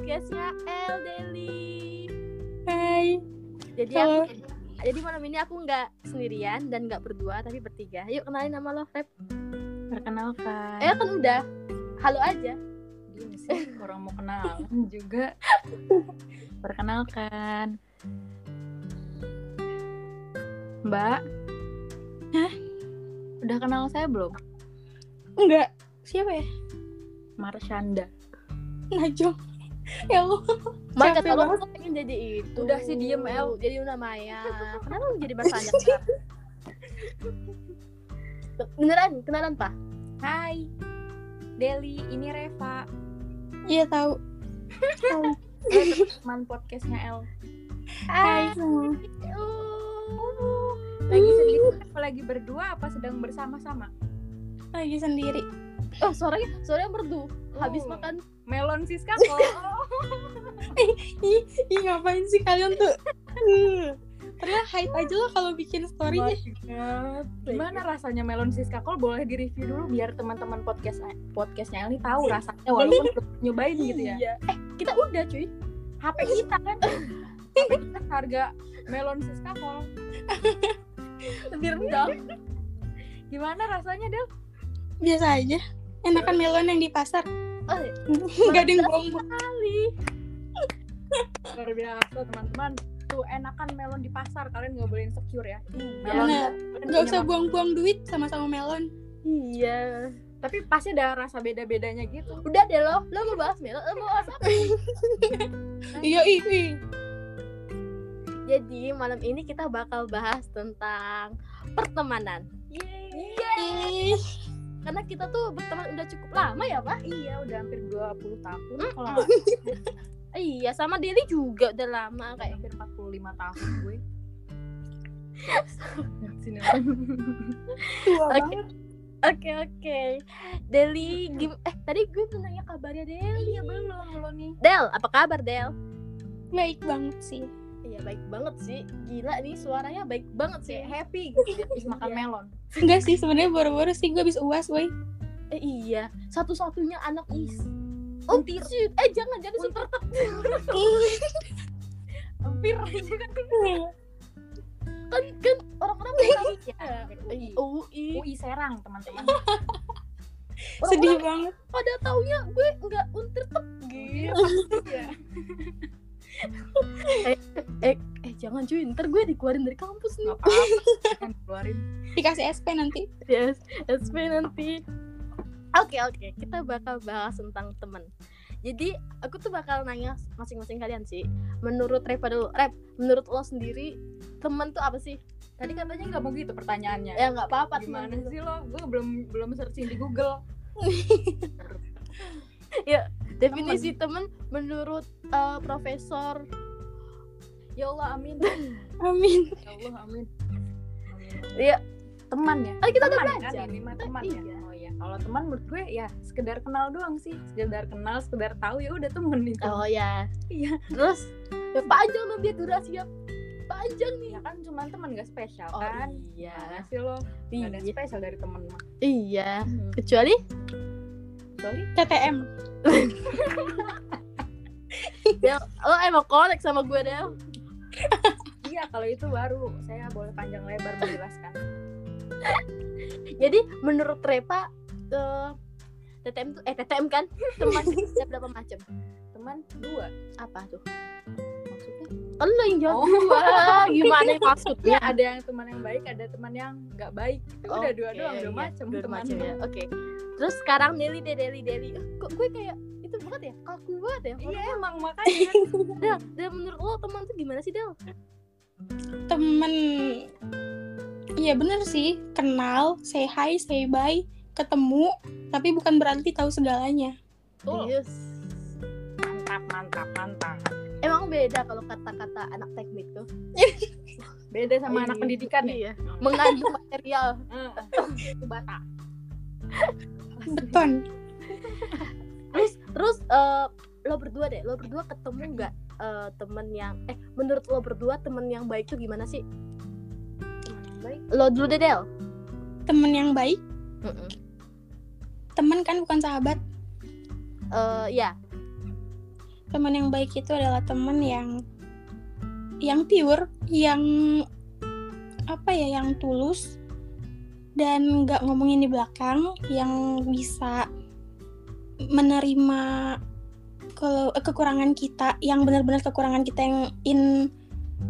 podcastnya El Deli. Hai. Jadi Halo. aku, jadi malam ini aku nggak sendirian dan nggak berdua tapi bertiga. Yuk kenalin nama lo, Rep. Perkenalkan. Eh kan udah. Halo aja. Gini sih, orang mau kenalan juga. Perkenalkan. Mbak. Hah? Udah kenal saya belum? Enggak. Siapa ya? Marshanda. Najong. Ya Capek kalau banget. lo pengen jadi itu. Udah sih, diem, El. Jadi Una Maya. Kenapa lu jadi Anda? Beneran, kenalan Pak? Hai. Deli, ini Reva. Iya tahu. Teman podcastnya El. Hai. Oh. Lagi sendiri apa lagi berdua apa sedang bersama-sama? Lagi sendiri. Oh, suaranya suaranya merdu. Habis Oh. makan Melon Siska kok. Ih, ih ngapain sih kalian tuh? Hmm. Padahal hide aja lah kalau bikin story-nya. Gimana rasanya melon Siska Kol boleh di review dulu biar teman-teman podcast podcastnya ini tahu rasanya walaupun belum nyobain gitu ya. Iya. Eh, kita udah cuy. HP kita kan. HP kita harga melon Siska Kol. Lebih rendah. Gimana rasanya Del? Biasa aja. Enakan melon yang di pasar. Oh, Enggak ada yang buang-buang. kali. Luar biasa teman-teman. Tuh enakan melon di pasar kalian nggak boleh insecure ya. Iya. Kalian Enggak punya usah buang-buang duit sama-sama melon. Iya. Tapi pasti ada rasa beda-bedanya gitu. Udah deh lo. Lo mau bahas Melo? Lo mau bahas apa? Iya, ih. Jadi malam ini kita bakal bahas tentang pertemanan. Ih, Karena kita tuh berteman udah cukup lama ya, Pak? Iya, udah hampir 20 tahun Hmm. kalau Iya, sama Deli juga udah lama kayak hampir 45 tahun gue. Sini tua Oke. banget. Oke, oke. Deli gim eh tadi gue nanya kabarnya Deli ya belum lo nih. Del, apa kabar Del? Baik banget sih. Iya baik banget sih. Gila nih suaranya baik banget sih. Kayak happy gitu habis makan Iya. melon. Enggak sih, sebenarnya baru-baru sih gue habis uas, woi. Eh iya, satu-satunya anak is. Oh, shit. eh jangan jangan super Hampir aja kan. kan kan orang-orang tahu ya. UI. UI. UI Serang teman-teman. Sedih banget. Pada taunya gue nggak untir gitu. Iya. eh, eh, eh jangan cuy, ntar gue dikeluarin dari kampus nih. Nggak apa-apa. Kan keluarin. Dikasih SP nanti. Yes, SP nanti. Oke oke, kita bakal bahas tentang temen. Jadi aku tuh bakal nanya masing-masing kalian sih. Menurut Reva dulu, Rep, menurut lo sendiri temen tuh apa sih? Tadi katanya nggak mau gitu pertanyaannya. Ya nggak apa-apa Gimana temen. sih lo? Gue belum belum searching di Google. Definisi temen menurut eh, Profesor. Ya Allah amin. Amin. Ya Allah amin. Iya, Teman ya. kan kita udah Teman kan belajar. ini mah teman Iya. ya. Oh iya. Kalau teman menurut gue ya sekedar kenal doang sih. Sekedar kenal, sekedar tahu ya udah temen itu. Oh ya. Iya. Terus ya panjang dong biar durasinya panjang nih. Ya kan cuma teman gak spesial Oh kan. iya. Sih lo? Gak ada Iya. spesial dari temen mah. Iya. Hmm. Kecuali Kecuali TTM. Del, lo emang connect sama gue Del. iya kalau itu baru saya boleh panjang lebar menjelaskan. Jadi menurut Reva eh, TTM tuh eh TTM kan teman ada berapa macam? Teman dua Apa tuh? Kan lo yang jawab Oh. dua. Gimana Ya maksudnya? ada yang teman yang baik, ada teman yang nggak baik. Gitu. Udah dua Oke, doang, dua iya. macam teman. ya. Oke. Terus sekarang Deli deh Deli Deli. Eh, Kok gue kayak itu banget ya? Kaku banget ya? Iya emang makanya. Del, Del menurut lo teman tuh gimana sih Del? Temen. Iya bener sih. Kenal, say hi, say bye, ketemu, tapi bukan berarti tahu segalanya. Betul. Yes. Mantap, mantap. Emang beda kalau kata-kata anak teknik tuh. Beda sama anak Iya. pendidikan ya. Iya. Mengandung material. Itu bata. Beton. Terus terus eh, lo berdua deh, lo berdua ketemu nggak eh, temen yang eh menurut lo berdua temen yang baik tuh gimana sih? Baik. Lo dulu deh Del. Temen yang baik, Mm-mm. temen kan bukan sahabat. Eh, ya, teman yang baik itu adalah teman yang yang pure yang apa ya yang tulus dan nggak ngomongin di belakang yang bisa menerima ke kekurangan kita yang benar-benar kekurangan kita yang in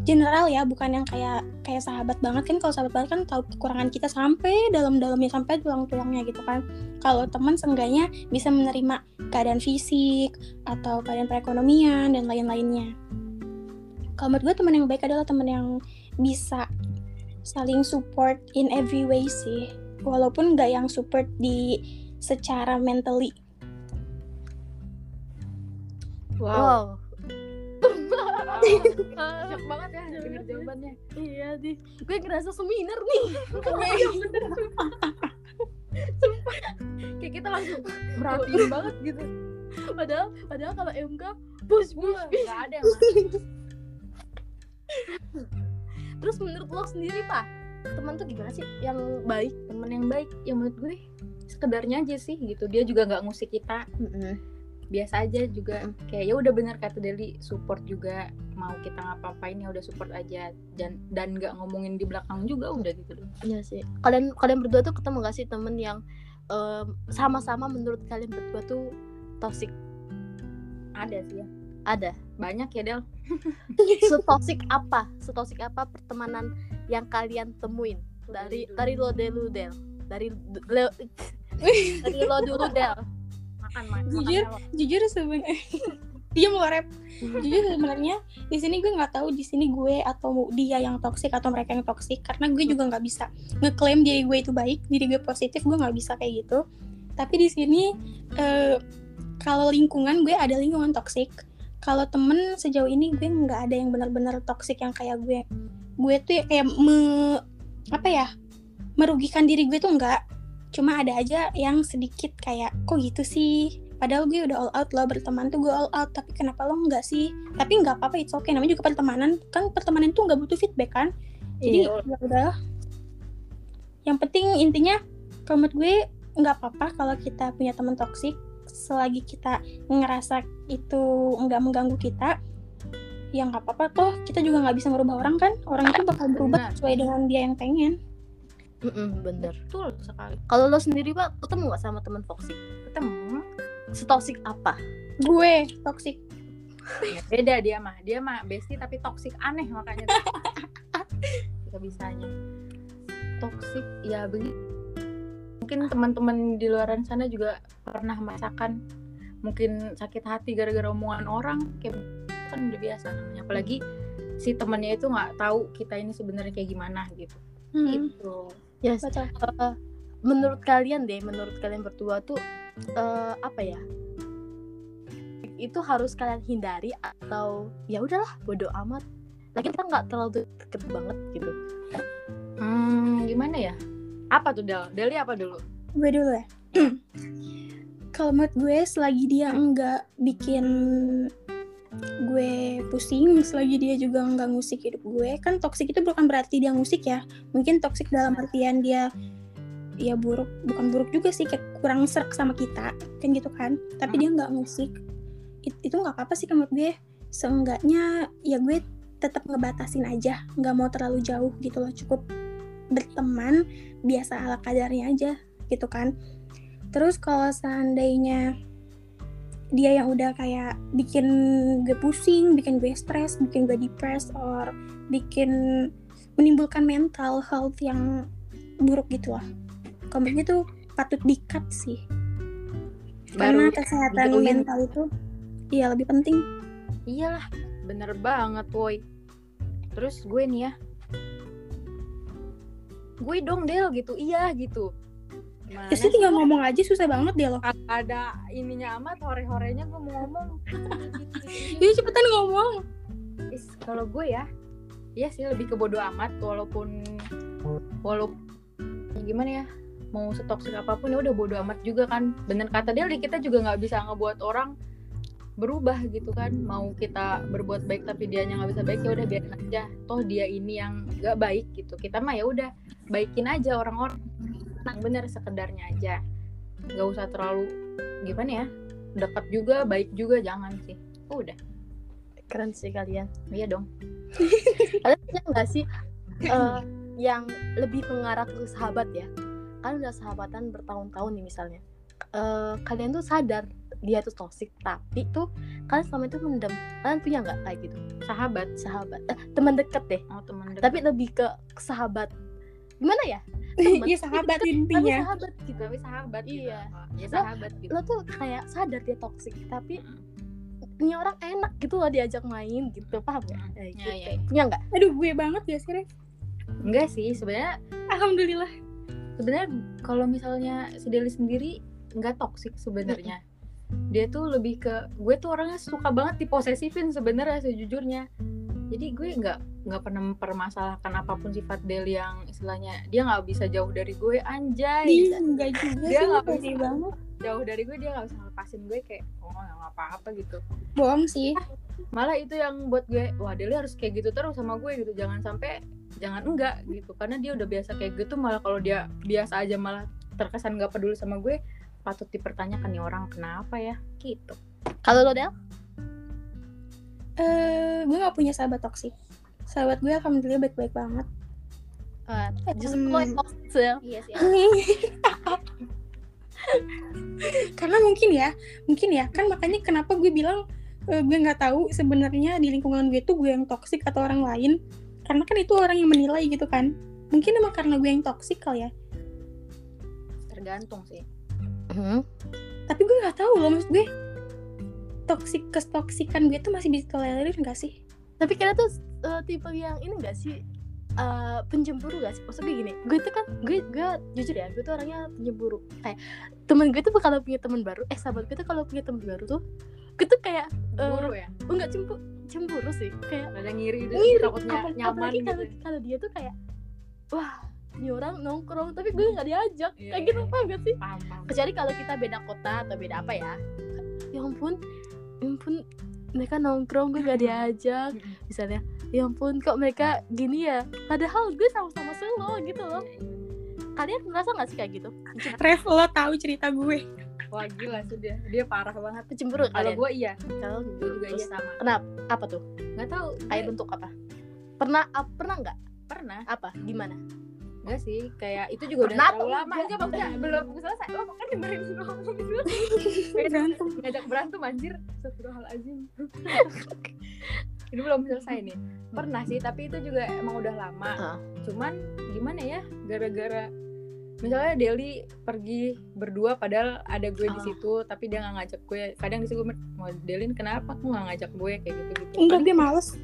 general ya bukan yang kayak kayak sahabat banget. Kan kalau sahabat banget kan tahu kekurangan kita sampai dalam-dalamnya sampai tulang-tulangnya gitu kan. Kalau teman seenggaknya bisa menerima keadaan fisik atau keadaan perekonomian dan lain-lainnya. Kalau menurut gue teman yang baik adalah teman yang bisa saling support in every way sih. Walaupun nggak yang support di secara mentally. Wow, Shock banget ya denger jawabannya. iya di. Gue ngerasa seminar nih. Iya bener Sumpah. Kayak kita langsung merhatiin banget gitu. padahal padahal kalau MK bus bus bus. Gak ada yang terus menurut lo sendiri pak teman tuh gimana sih? Yang baik temen yang baik. Ya menurut gue sekedarnya aja sih gitu. Dia juga nggak ngusik kita biasa aja juga kayak ya udah bener kata Deli support juga mau kita ngapa-ngapain ya udah support aja dan dan nggak ngomongin di belakang juga udah gitu dong Iya sih. Kalian kalian berdua tuh ketemu gak sih temen yang em, sama-sama menurut kalian berdua tuh toxic? ada sih ya Ada. banyak ya Del Setoxic apa? Setoxic apa pertemanan yang kalian temuin dari dari lo dulu Del. Dari lo, dari lo dulu Del. Makan makan Jujur, jujur sebenarnya. Dia mau rap jujur sebenarnya di sini gue nggak tahu di sini gue atau dia yang toksik atau mereka yang toksik karena gue juga nggak bisa ngeklaim diri gue itu baik diri gue positif gue nggak bisa kayak gitu. Tapi di sini eh, kalau lingkungan gue ada lingkungan toksik kalau temen sejauh ini gue nggak ada yang benar-benar toksik yang kayak gue. Gue tuh ya kayak me apa ya merugikan diri gue tuh enggak cuma ada aja yang sedikit kayak kok gitu sih? Padahal gue udah all out loh berteman tuh gue all out. Tapi kenapa lo enggak sih? Tapi nggak apa-apa it's okay. Namanya juga pertemanan. Kan pertemanan tuh nggak butuh feedback kan? Jadi Iya. ya udah yang penting intinya kalau menurut gue nggak apa-apa kalau kita punya teman toksik selagi kita ngerasa itu nggak mengganggu kita ya nggak apa-apa toh kita juga nggak bisa merubah orang kan? Orang itu bakal berubah sesuai dengan dia yang pengen Mm-mm, bener. betul sekali. Kalau lo sendiri pak ketemu gak sama temen toxic? ketemu. Setoxic apa? gue toksik Ya, beda dia mah. Dia mah bestie tapi toksik aneh makanya. Bisa bisanya. Toksik ya begitu mungkin teman-teman di luaran sana juga pernah merasakan mungkin sakit hati gara-gara omongan orang kayak kan udah biasa namanya. Apalagi si temannya itu nggak tahu kita ini sebenarnya kayak gimana gitu. Hmm, gitu Yes. betul Eh, menurut kalian deh, menurut kalian berdua tuh eh, apa ya? Itu harus kalian hindari atau ya udahlah bodo amat. Lagi kita nggak terlalu deket banget gitu. hmm, gimana ya apa tuh Del Deli apa dulu gue dulu ya kalau menurut gue selagi dia enggak bikin gue pusing selagi dia juga enggak ngusik hidup gue. Kan toksik itu bukan berarti dia ngusik ya. Mungkin toksik dalam artian dia ya buruk bukan buruk juga sih kayak kurang serk sama kita kan gitu kan. Tapi dia nggak ngusik. It- itu nggak apa-apa sih menurut gue. Seenggaknya ya gue tetap ngebatasin aja. Nggak mau terlalu jauh gitu loh. Cukup berteman biasa ala kadarnya aja gitu kan. Terus kalau seandainya dia yang udah kayak bikin gue pusing bikin gue stres bikin gue depressed or bikin menimbulkan mental health yang buruk gitu lah. Gue tuh patut dikat sih. Karena Baru kesehatan mental itu iya lebih penting. Iyalah, bener banget, woi. Terus gue nih ya, gue dong Del gitu, iya gitu. Gimana ya sih? tinggal ngomong aja susah banget dia loh. Ada ininya amat, hore-horenya gue mau ngomong. jadi cepetan ngomong. Is, kalau gue ya, iya sih lebih ke bodo amat, walaupun walaupun ya gimana ya, mau setoksik apa pun ya udah bodo amat juga kan. Bener kata Del, kita juga nggak bisa ngebuat orang berubah gitu kan. Mau kita berbuat baik tapi dia nggak bisa baik ya udah biarin aja. Toh dia ini yang nggak baik gitu. Kita mah ya udah baikin aja orang-orang. Nah bener sekedarnya aja. Nggak usah terlalu gimana ya dekat juga baik juga jangan sih. Oh, udah. keren sih kalian. Iya dong. kalian punya nggak sih eh, yang lebih mengarah ke sahabat ya? Kan udah sahabatan bertahun-tahun nih misalnya. Eh, kalian tuh sadar dia tuh toxic tapi tuh kalian selama itu mendem. Kalian punya nggak kayak gitu? Sahabat. sahabat. Eh, teman deket deh. Oh, teman dekat. tapi lebih ke sahabat gimana ya Iya sahabat tapi intinya. sahabat gitu tapi sahabat gitu. Iya. Ya Lo- sahabat gitu. lo tuh kayak sadar dia toxic tapi ini orang enak gitu loh diajak main gitu paham ya, Hmm. Eh, Ya, gitu. ya, ya. punya nggak Aduh gue banget ya sih. Enggak sih, sebenarnya Alhamdulillah. sebenarnya kalau misalnya si Deli sendiri nggak toksik sebenarnya. Dia tuh lebih ke gue tuh orangnya suka banget diposesifin sebenarnya sejujurnya. Jadi gue nggak nggak pernah mempermasalahkan apa pun sifat Deli yang istilahnya dia nggak bisa jauh dari gue anjay. Iya enggak juga Dia nggak bisa. banget. Jauh dari gue dia nggak bisa lepasin gue kayak oh nggak apa-apa gitu. Bohong sih. malah itu yang buat gue wah Deli harus kayak gitu terus sama gue gitu jangan sampai jangan enggak gitu karena dia udah biasa kayak gitu malah kalau dia biasa aja malah terkesan nggak peduli sama gue patut dipertanyakan nih orang kenapa ya gitu kalau lo Del Eh, gue gak punya sahabat toksik. Sahabat gue alhamdulillah baik-baik banget. Eh, justru lo yang Hmm. toxic Sel. iya sih Karena mungkin ya, mungkin ya, kan makanya kenapa gue bilang eh, gue nggak tahu sebenarnya di lingkungan gue tuh gue yang toksik atau orang lain. Karena kan itu orang yang menilai gitu kan. Mungkin emang karena gue yang toksik kali ya. tergantung sih Hmm. Tapi gue nggak tahu loh maksud gue. Toksik kestoksikan gue tuh masih bisa tolerir gak sih? tapi kira tuh eh, tipe yang ini gak sih? Eh, pencemburu gak sih? Maksudnya gini gue tuh kan gue gue jujur ya gue tuh orangnya pencemburu. Kayak temen gue tuh kalau punya teman baru eh sahabat gue tuh kalau punya teman baru tuh gue tuh kayak eh, buru ya? enggak cemburu cemburu sih. Kayak ada ngiri itu Ngiri, takutnya Apal- nyaman apalagi gitu kalau kalau dia tuh kayak wah ini orang nongkrong tapi gue nggak diajak. Iya, kayak iya, gitu iya. paham gak sih? Paham paham. Kecuali kalau kita beda kota atau beda apa ya. Ya ampun ya ampun mereka nongkrong gue gak diajak. Misalnya ya ampun kok mereka gini ya? Padahal gue sama-sama selo gitu loh. Iya, iya. kalian ngerasa gak sih kayak gitu? Ref, lo tahu cerita gue. wah gila sih dia. Dia parah banget. Cemburu kalau gue iya. Kalau gue juga iya sama. kenapa? Apa tuh? Nggak tahu. Kayak gue bentuk apa? Pernah ap- pernah nggak? Pernah. Apa? Gimana Enggak sih, kayak itu juga udah Pernah terlalu lama. Enggak maksudnya belum selesai. Lo kan dengerin gue ngomong dulu. Berantem. Ngajak berantem anjir. Astagfirullahaladzim. Ini belum selesai nih. Pernah sih, tapi itu juga emang udah lama. Cuman gimana ya? Gara-gara misalnya Deli pergi berdua padahal ada gue di situ tapi dia nggak ngajak gue kadang di situ gue mau Delin kenapa aku nggak ngajak gue kayak gitu gitu Enggak, gue males.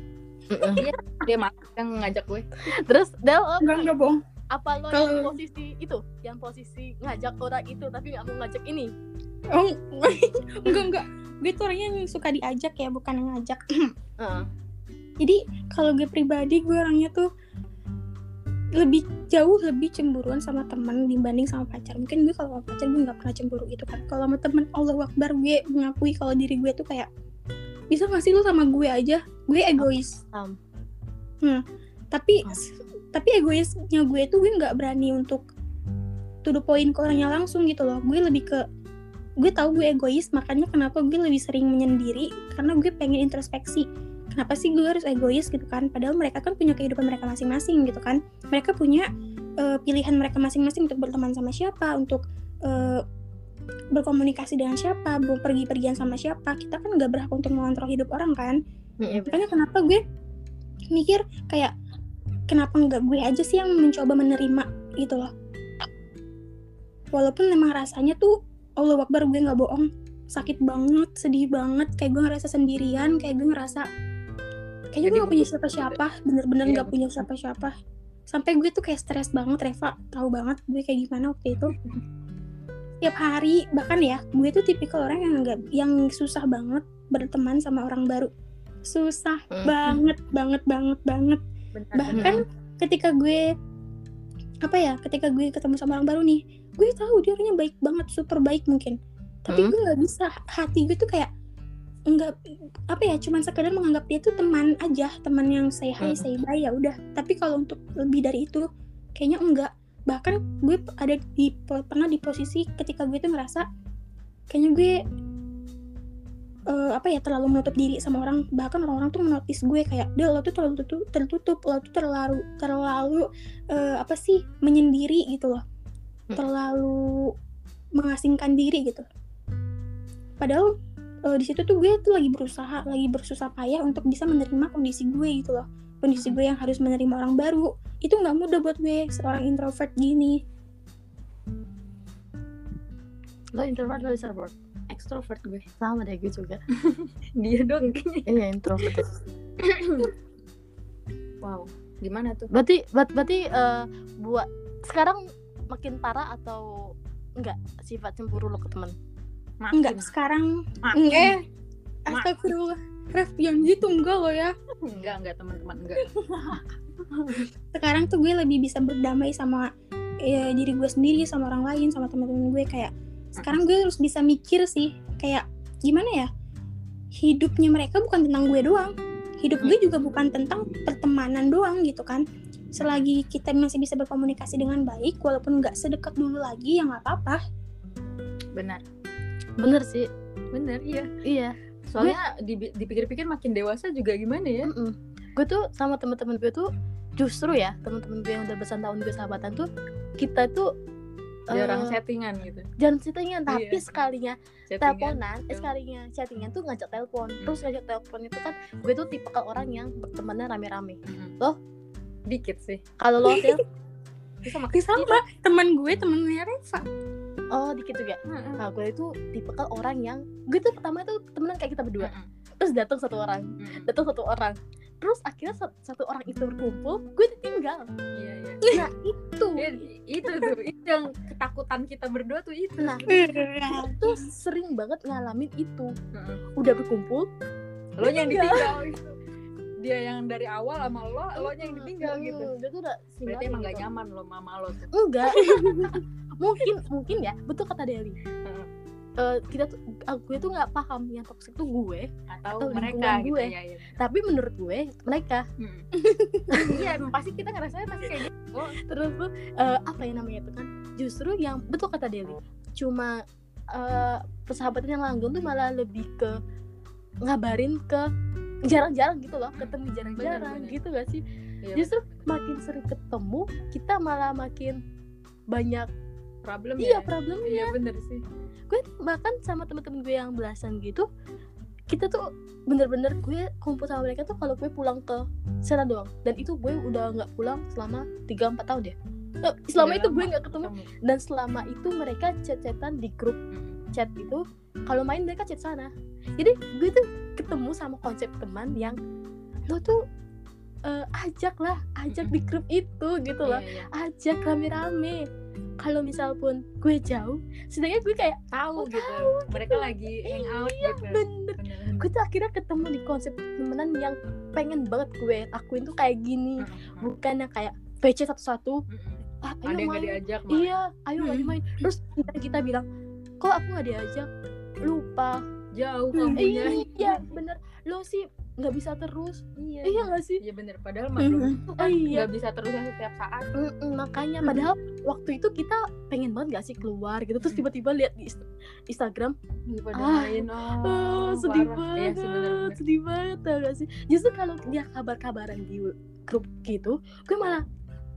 dia malah yang ngajak gue terus Del lo Enggak, enggak bohong. Apa lo Kalau- yang posisi itu yang posisi ngajak orang itu tapi nggak mau ngajak ini Oh, enggak, enggak. Gue tuh orangnya yang suka diajak ya, bukan yang ngajak. Heeh. Jadi kalau gue pribadi gue orangnya tuh lebih jauh lebih cemburuan sama teman dibanding sama pacar. Mungkin gue kalau pacar gue nggak pernah cemburu gitu kan. Kalau sama temen Allah Akbar gue mengakui kalau diri gue tuh kayak bisa nggak sih lu sama gue aja? Gue egois. Paham. Tapi Oh. Tapi egoisnya gue tuh gue nggak berani untuk to the point ke orangnya langsung gitu loh. Gue lebih ke gue tahu gue egois makanya kenapa gue lebih sering menyendiri? Karena gue pengen introspeksi. Kenapa sih gue harus egois gitu kan? Padahal mereka kan punya kehidupan mereka masing-masing gitu kan. Mereka punya eh, pilihan mereka masing-masing untuk berteman sama siapa untuk eh, berkomunikasi dengan siapa mau pergi-pergian sama siapa. Kita kan nggak berhak untuk mengontrol hidup orang kan. Iya, makanya kenapa gue mikir kayak kenapa nggak gue aja sih yang mencoba menerima gitu loh. Walaupun memang rasanya tuh Allah Akbar gue nggak bohong. Sakit banget sedih banget kayak gue ngerasa sendirian kayak gue ngerasa kayaknya gue gak punya siapa-siapa bener-bener Iya, nggak punya siapa-siapa. Sampai gue tuh kayak stres banget Reva tahu banget gue kayak gimana waktu itu. Tiap hari bahkan ya gue tuh tipikal orang yang nggak yang susah banget berteman sama orang baru. Susah Hmm. banget banget banget banget Benar, bahkan ketika gue apa ya ketika gue ketemu sama orang baru nih gue tahu dia orangnya baik banget super baik mungkin tapi Hmm. gue nggak bisa hati gue tuh kayak enggak apa ya cuman sekedar menganggap dia tuh teman aja teman yang say hi Hmm. say bye ya udah tapi kalau untuk lebih dari itu kayaknya enggak bahkan gue ada di pernah di posisi ketika gue tuh ngerasa kayaknya gue eh, apa ya terlalu menutup diri sama orang. Bahkan orang-orang tuh menotis gue kayak dia lo tuh terlalu tertutup, tertutup lo tuh terlalu terlalu eh, apa sih menyendiri gitu loh. Hmm. terlalu mengasingkan diri gitu. Padahal eh, di situ tuh gue tuh lagi berusaha lagi bersusah payah untuk bisa menerima kondisi gue gitu loh. Kondisi gue yang harus menerima orang baru. Itu nggak mudah buat gue seorang introvert gini. Lo introvert lo extrovert Extrovert gue. sama deh gue juga Dia dong kayaknya. iya introvert Wow. Gimana tuh? berarti ber- berarti eh, buat sekarang makin parah atau enggak sifat cemburu lo ke temen enggak sekarang Makin. enggak astagfirullah Ref yang gitu enggak lo ya Enggak, enggak teman-teman enggak. sekarang tuh gue lebih bisa berdamai sama eh, diri gue sendiri sama orang lain sama teman-teman gue kayak sekarang gue harus bisa mikir sih kayak gimana ya hidupnya mereka bukan tentang gue doang hidup gue juga bukan tentang pertemanan doang gitu kan selagi kita masih bisa berkomunikasi dengan baik walaupun nggak sedekat dulu lagi ya nggak apa-apa Benar. bener sih Benar, iya. iya Soalnya di- dipikir-pikir makin dewasa juga gimana ya? Mm-mm. gue tuh sama temen-temen gue tuh justru ya temen-temen gue yang udah belasan tahun gue sahabatan tuh kita tuh Jarang eh, settingan gitu. jarang settingan tapi Iya. sekalinya teleponan eh, sekalinya chattingan tuh ngajak telepon. Terus ngajak telepon itu kan gue tuh tipe orang yang bertemannya rame-rame. Mm-mm. Loh? Dikit sih. kalau lo Sil, Bisa Ih, sama. Teman gue temennya Reva. Oh dikit juga. Nah gue itu tipe orang yang gue tuh pertama tuh temenan kayak kita berdua. Terus datang satu orang. Datang satu orang terus akhirnya sa- satu orang itu berkumpul gue ditinggal Iya, iya. nah itu Ya, itu tuh, itu yang ketakutan kita berdua tuh itu. nah itu sering banget ngalamin itu Heeh. udah berkumpul Lo yang ditinggal gitu. Dia yang dari awal sama lo, lo yang ditinggal gitu. Hmm, dia tuh udah Berarti emang gak gitu. nyaman lo mama lo tuh. enggak mungkin mungkin ya betul kata Deli Eh, kita tuh ah, gue tuh nggak paham yang toxic tuh gue Atau, Atau mereka gitu gue. ya. ya. tapi menurut gue mereka Mm. Iya, pasti kita ngerasanya pasti kayak gitu. Oh, terus tuh eh, apa ya namanya itu kan justru yang betul kata Deli cuma eh, persahabatan yang langgeng tuh malah lebih ke ngabarin ke jarang-jarang gitu loh ketemu jarang-jarang gitu gak sih iya, justru makin sering ketemu kita malah makin banyak problem iya ya. problemnya. Iya bener sih. gue bahkan sama temen-temen gue yang belasan gitu kita tuh bener-bener gue kumpul sama mereka tuh kalau gue pulang ke sana doang. Dan itu gue udah nggak pulang selama 3-4 tahun deh Eh, selama Udah itu gue nggak ketemu. dan selama itu mereka chat-chatan di grup chat gitu kalau main mereka chat sana. Jadi gue tuh ketemu sama konsep teman yang lo tuh eh, ajak lah ajak di grup itu gitu loh. Iya, iya. ajak rame-rame. Kalau misal pun gue jauh sedangkan gue kayak Tahu gitu. Mereka lagi hangout gitu. bener. Bener. gue tuh akhirnya ketemu di konsep temenan yang pengen banget gue lakuin tuh kayak gini. Bukan yang kayak PC satu-satu. Ah, Ada ayo yang gak main. diajak malah. iya ayo ayo main terus kita, kita bilang kok aku nggak diajak? Lupa. Jauh Hmm. kamunya. iya bener. Lo sih nggak bisa terus Iya. iya nggak sih Iya bener. Padahal Mhm. tentu kan Iya. nggak bisa terus setiap saat. Mm-mm, makanya Mm. padahal waktu itu kita pengen banget gak sih keluar gitu terus Mm. tiba-tiba lihat di Inst- Instagram Iya, pada Ah. main. ah, Oh, sedih parah. Iya banget sih bener-bener. sedih banget tau gak sih justru kalau dia kabar-kabaran di grup gitu gue malah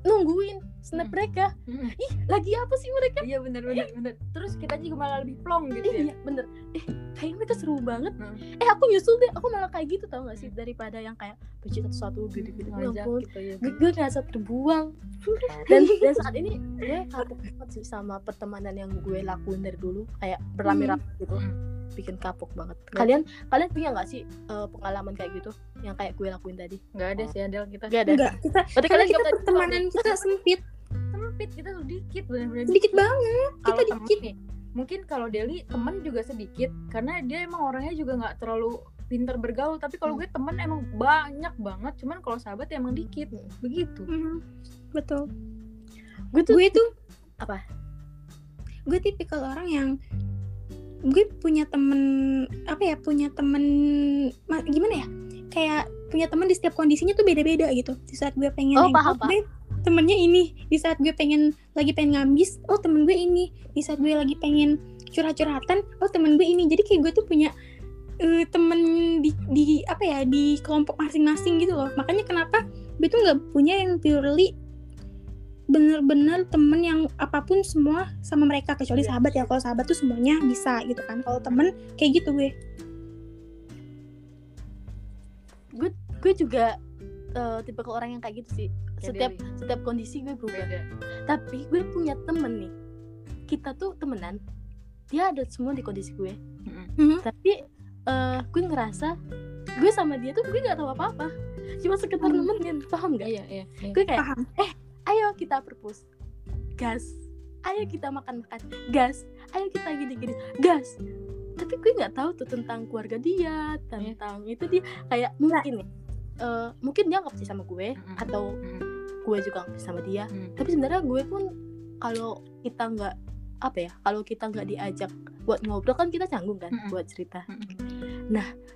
nungguin snap Mm. mereka. Mm-mm. ih lagi apa sih mereka? Iya bener bener bener. Terus kita juga malah lebih plong gitu eh, ya. iya bener. Eh kayaknya mereka seru banget. Mm. eh aku nyusul deh. Aku malah kayak gitu tau gak sih? Daripada yang kayak benci satu-satu gitu-gitu ya Ngajak ampun gitu ya. gue, gue ngerasa terbuang. Dan dan saat ini gue kapok banget sih sama pertemanan yang gue lakuin dari dulu. Kayak berame-rame gitu. Bikin kapok banget. Kalian kalian punya nggak sih eh, pengalaman kayak gitu? Yang kayak gue lakuin tadi? Nggak ada sih Adel kita. gak ada? Enggak kita berarti kalian kita nggak pertemanan kita sempit Sempit kita sedikit bener-bener sedikit banget kalau kita temen dikit nih mungkin kalau Deli temen juga sedikit karena dia emang orangnya juga nggak terlalu pinter bergaul tapi kalau Hmm. gue temen emang banyak banget cuman kalau sahabat ya emang dikit Hmm. begitu betul gue tuh gue tuh Apa? gue tipikal orang yang gue punya temen apa ya punya temen ma- gimana ya kayak punya temen di setiap kondisinya tuh beda-beda gitu di saat gue pengen Oh, paham, gue temennya ini di saat gue pengen lagi pengen ngabis oh temen gue ini. Di saat gue lagi pengen curhat-curhatan oh temen gue ini. Jadi kayak gue tuh punya eh, temen di, di apa ya di kelompok masing-masing gitu loh. Makanya kenapa gue tuh nggak punya yang purely bener-bener temen yang apa pun semua sama mereka. Kecuali Iya. sahabat ya. Kalau sahabat tuh semuanya bisa gitu kan. Kalau temen kayak gitu gue gue juga eh, tipe ke orang yang kayak gitu sih. Kayak setiap Dewi. setiap kondisi gue berubah. Beda tapi gue punya temen nih. Kita tuh temenan. Dia ada semua di kondisi gue. Mm-mm. Mhm. tapi eh, gue ngerasa gue sama dia tuh gue nggak tahu apa apa cuma sekedar Hmm. nemenin. Paham nggak? Iya iya iya. gue kayak paham. Ayo kita perpus. Gas. Ayo kita makan makan. Gas. Ayo kita gini gini gas. Tapi gue nggak tahu tuh tentang keluarga dia tentang itu dia. Kayak mungkin nih eh, mungkin dia nggak percaya sama gue Mm-mm. atau Mm-mm. gue juga nggak percaya sama dia. Mm. tapi sebenarnya gue pun kalau kita nggak apa ya kalau kita nggak diajak buat ngobrol kan kita canggung kan Mm-mm. buat cerita. Mm-mm.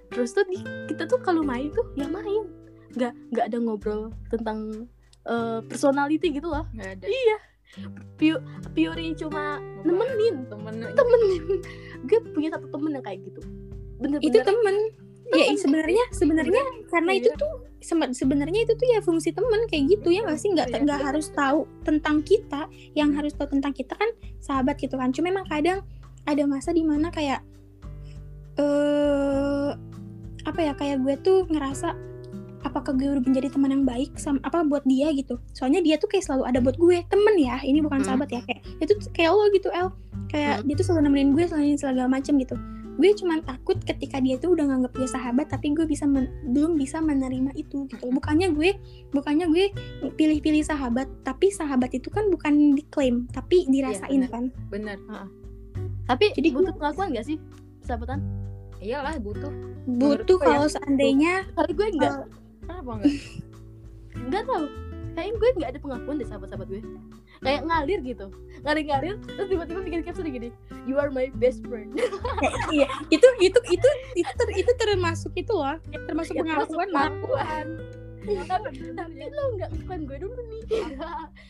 terus tuh di- kita tuh kalau main tuh ya main. Nggak nggak ada ngobrol tentang eh, personality gitu loh. Nggak ada. Pure pure cuma nemenin. temen temenin. Gue punya satu temen yang kayak gitu. Bener-bener. Itu temen ya Temen. sebenarnya sebenarnya karena Iya. itu tuh sebenarnya itu tuh ya fungsi temen kayak gitu ya nggak sih nggak Iya. nggak harus tahu tentang kita yang harus tahu tentang kita kan sahabat gitu kan cuma emang kadang ada masa di mana kayak eh apa ya kayak gue tuh ngerasa apakah gue udah menjadi teman yang baik sama apa buat dia gitu soalnya dia tuh kayak selalu ada buat gue temen ya ini bukan Hmm. sahabat ya kayak itu kayak lo gitu El kayak Hmm. dia tuh selalu nemenin gue selain segala macem gitu gue cuman takut ketika dia tuh udah nganggap dia sahabat tapi gue bisa men- belum bisa menerima itu gitu. Bukannya gue bukannya gue pilih-pilih sahabat tapi sahabat itu kan bukan diklaim tapi dirasain benar. kan. Bener tapi Jadi butuh pengakuan gak sih sahabatan? Iyalah butuh. Butuh ya, kalau seandainya kali gue nggak eh, kenapa enggak nggak tahu. Kayaknya gue nggak ada pengakuan deh sahabat-sahabat gue kayak ngalir gitu. Ngalir-ngalir terus tiba-tiba bikin caption gini you are my best friend. Iya itu itu itu itu ter- itu termasuk itu loh termasuk Ya, pengakuan pengakuan. Tapi, lo nggak ngakuin gue dulu nih.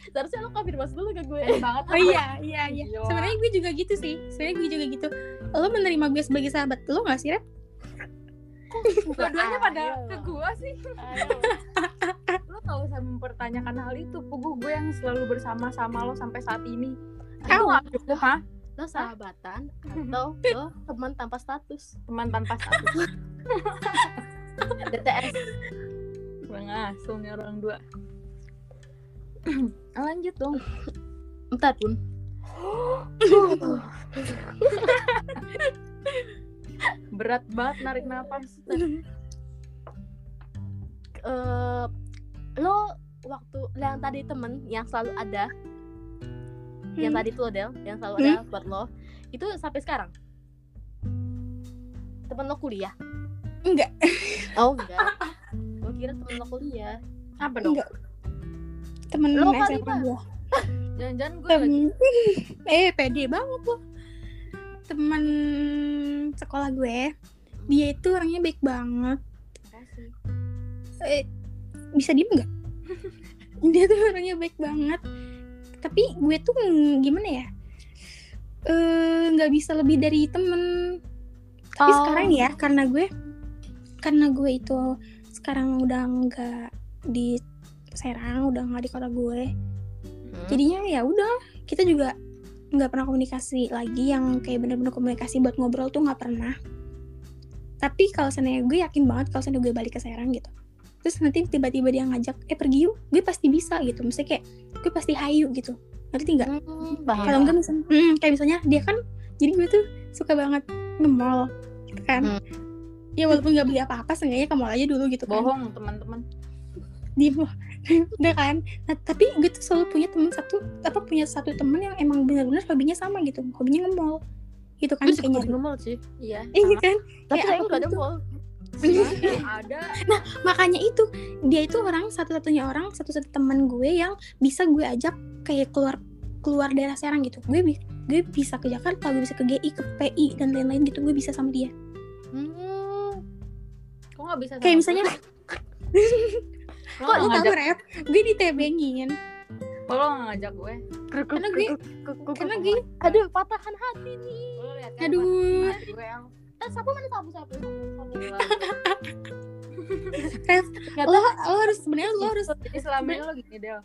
Seharusnya lo konfirmasi dulu ke gue. Banget. Oh iya, iya, iya. Iya. Sebenarnya gue juga gitu sih. Sebenarnya gue juga gitu. Lo menerima gue sebagai sahabat lo gak sih, Red? dua-duanya pada ke gua sih Lo gak usah mempertanyakan hal itu. Pugu gue yang selalu bersama-sama lo sampai saat ini. Itu nggak cukup hah lo sahabatan atau lo teman tanpa status? Teman tanpa status. DTS asuh nih orang dua. Lanjut dong. Bentar pun berat banget narik nafas eh lo waktu yang tadi temen yang selalu ada yang Hmm. tadi tuh Del yang selalu ada buat lo itu sampai sekarang temen lo kuliah Enggak. oh enggak gue kira temen lo kuliah apa dong Enggak. Temen Lo kali, gue. jangan-jangan gue lagi Tem- eh, pede banget lo. Temen sekolah gue. Dia itu orangnya baik banget. Eh, bisa diem nggak? dia tuh orangnya baik banget. Tapi gue tuh gimana ya? Eh, nggak bisa lebih dari temen. Tapi Oh. sekarang ya, karena gue, karena gue itu sekarang udah nggak di Serang, udah nggak di kota gue. Hmm. Jadinya ya udah, kita juga nggak pernah komunikasi lagi yang kayak bener-bener komunikasi buat ngobrol tuh nggak pernah. Tapi kalau seandainya gue yakin banget kalau seandainya gue balik ke Serang gitu. Terus nanti tiba-tiba dia ngajak, eh pergi yuk, gue pasti bisa gitu. Maksudnya kayak gue pasti hayu gitu. Ngerti nggak? Hmm. Kalau enggak misalnya, hmm, kayak misalnya dia kan, jadi gue tuh suka banget nge-mall gitu kan. Hmm. Ya walaupun nggak beli apa-apa, seenggaknya ke mall aja dulu gitu kan. bohong teman-teman Di mall. Udah kan. Nah, tapi gue tuh selalu punya temen satu, apa punya satu temen yang emang benar-benar hobinya sama gitu. Hobinya nge-mall. Gitu kan gue hobi nge-mall sih iya Iya kan? tapi Kayak saya nggak ada mall ada makanya itu dia itu orang satu-satunya orang satu-satu teman gue yang bisa gue ajak kayak keluar keluar daerah Serang gitu gue gue bisa ke Jakarta gue bisa ke GI ke PI dan lain-lain gitu gue bisa sama dia Hmm. kok nggak bisa kayak sama misalnya gue? lo kok lu tahu ngajak rap gue ditebengin kok lo nggak ngajak gue Karena gue- karena gue aduh patahan hati nih kan aduh hati gue yang Eh, sapu mana sapu sapu? Lo, lo harus sebenarnya lo harus Jadi selama ini lo gini Del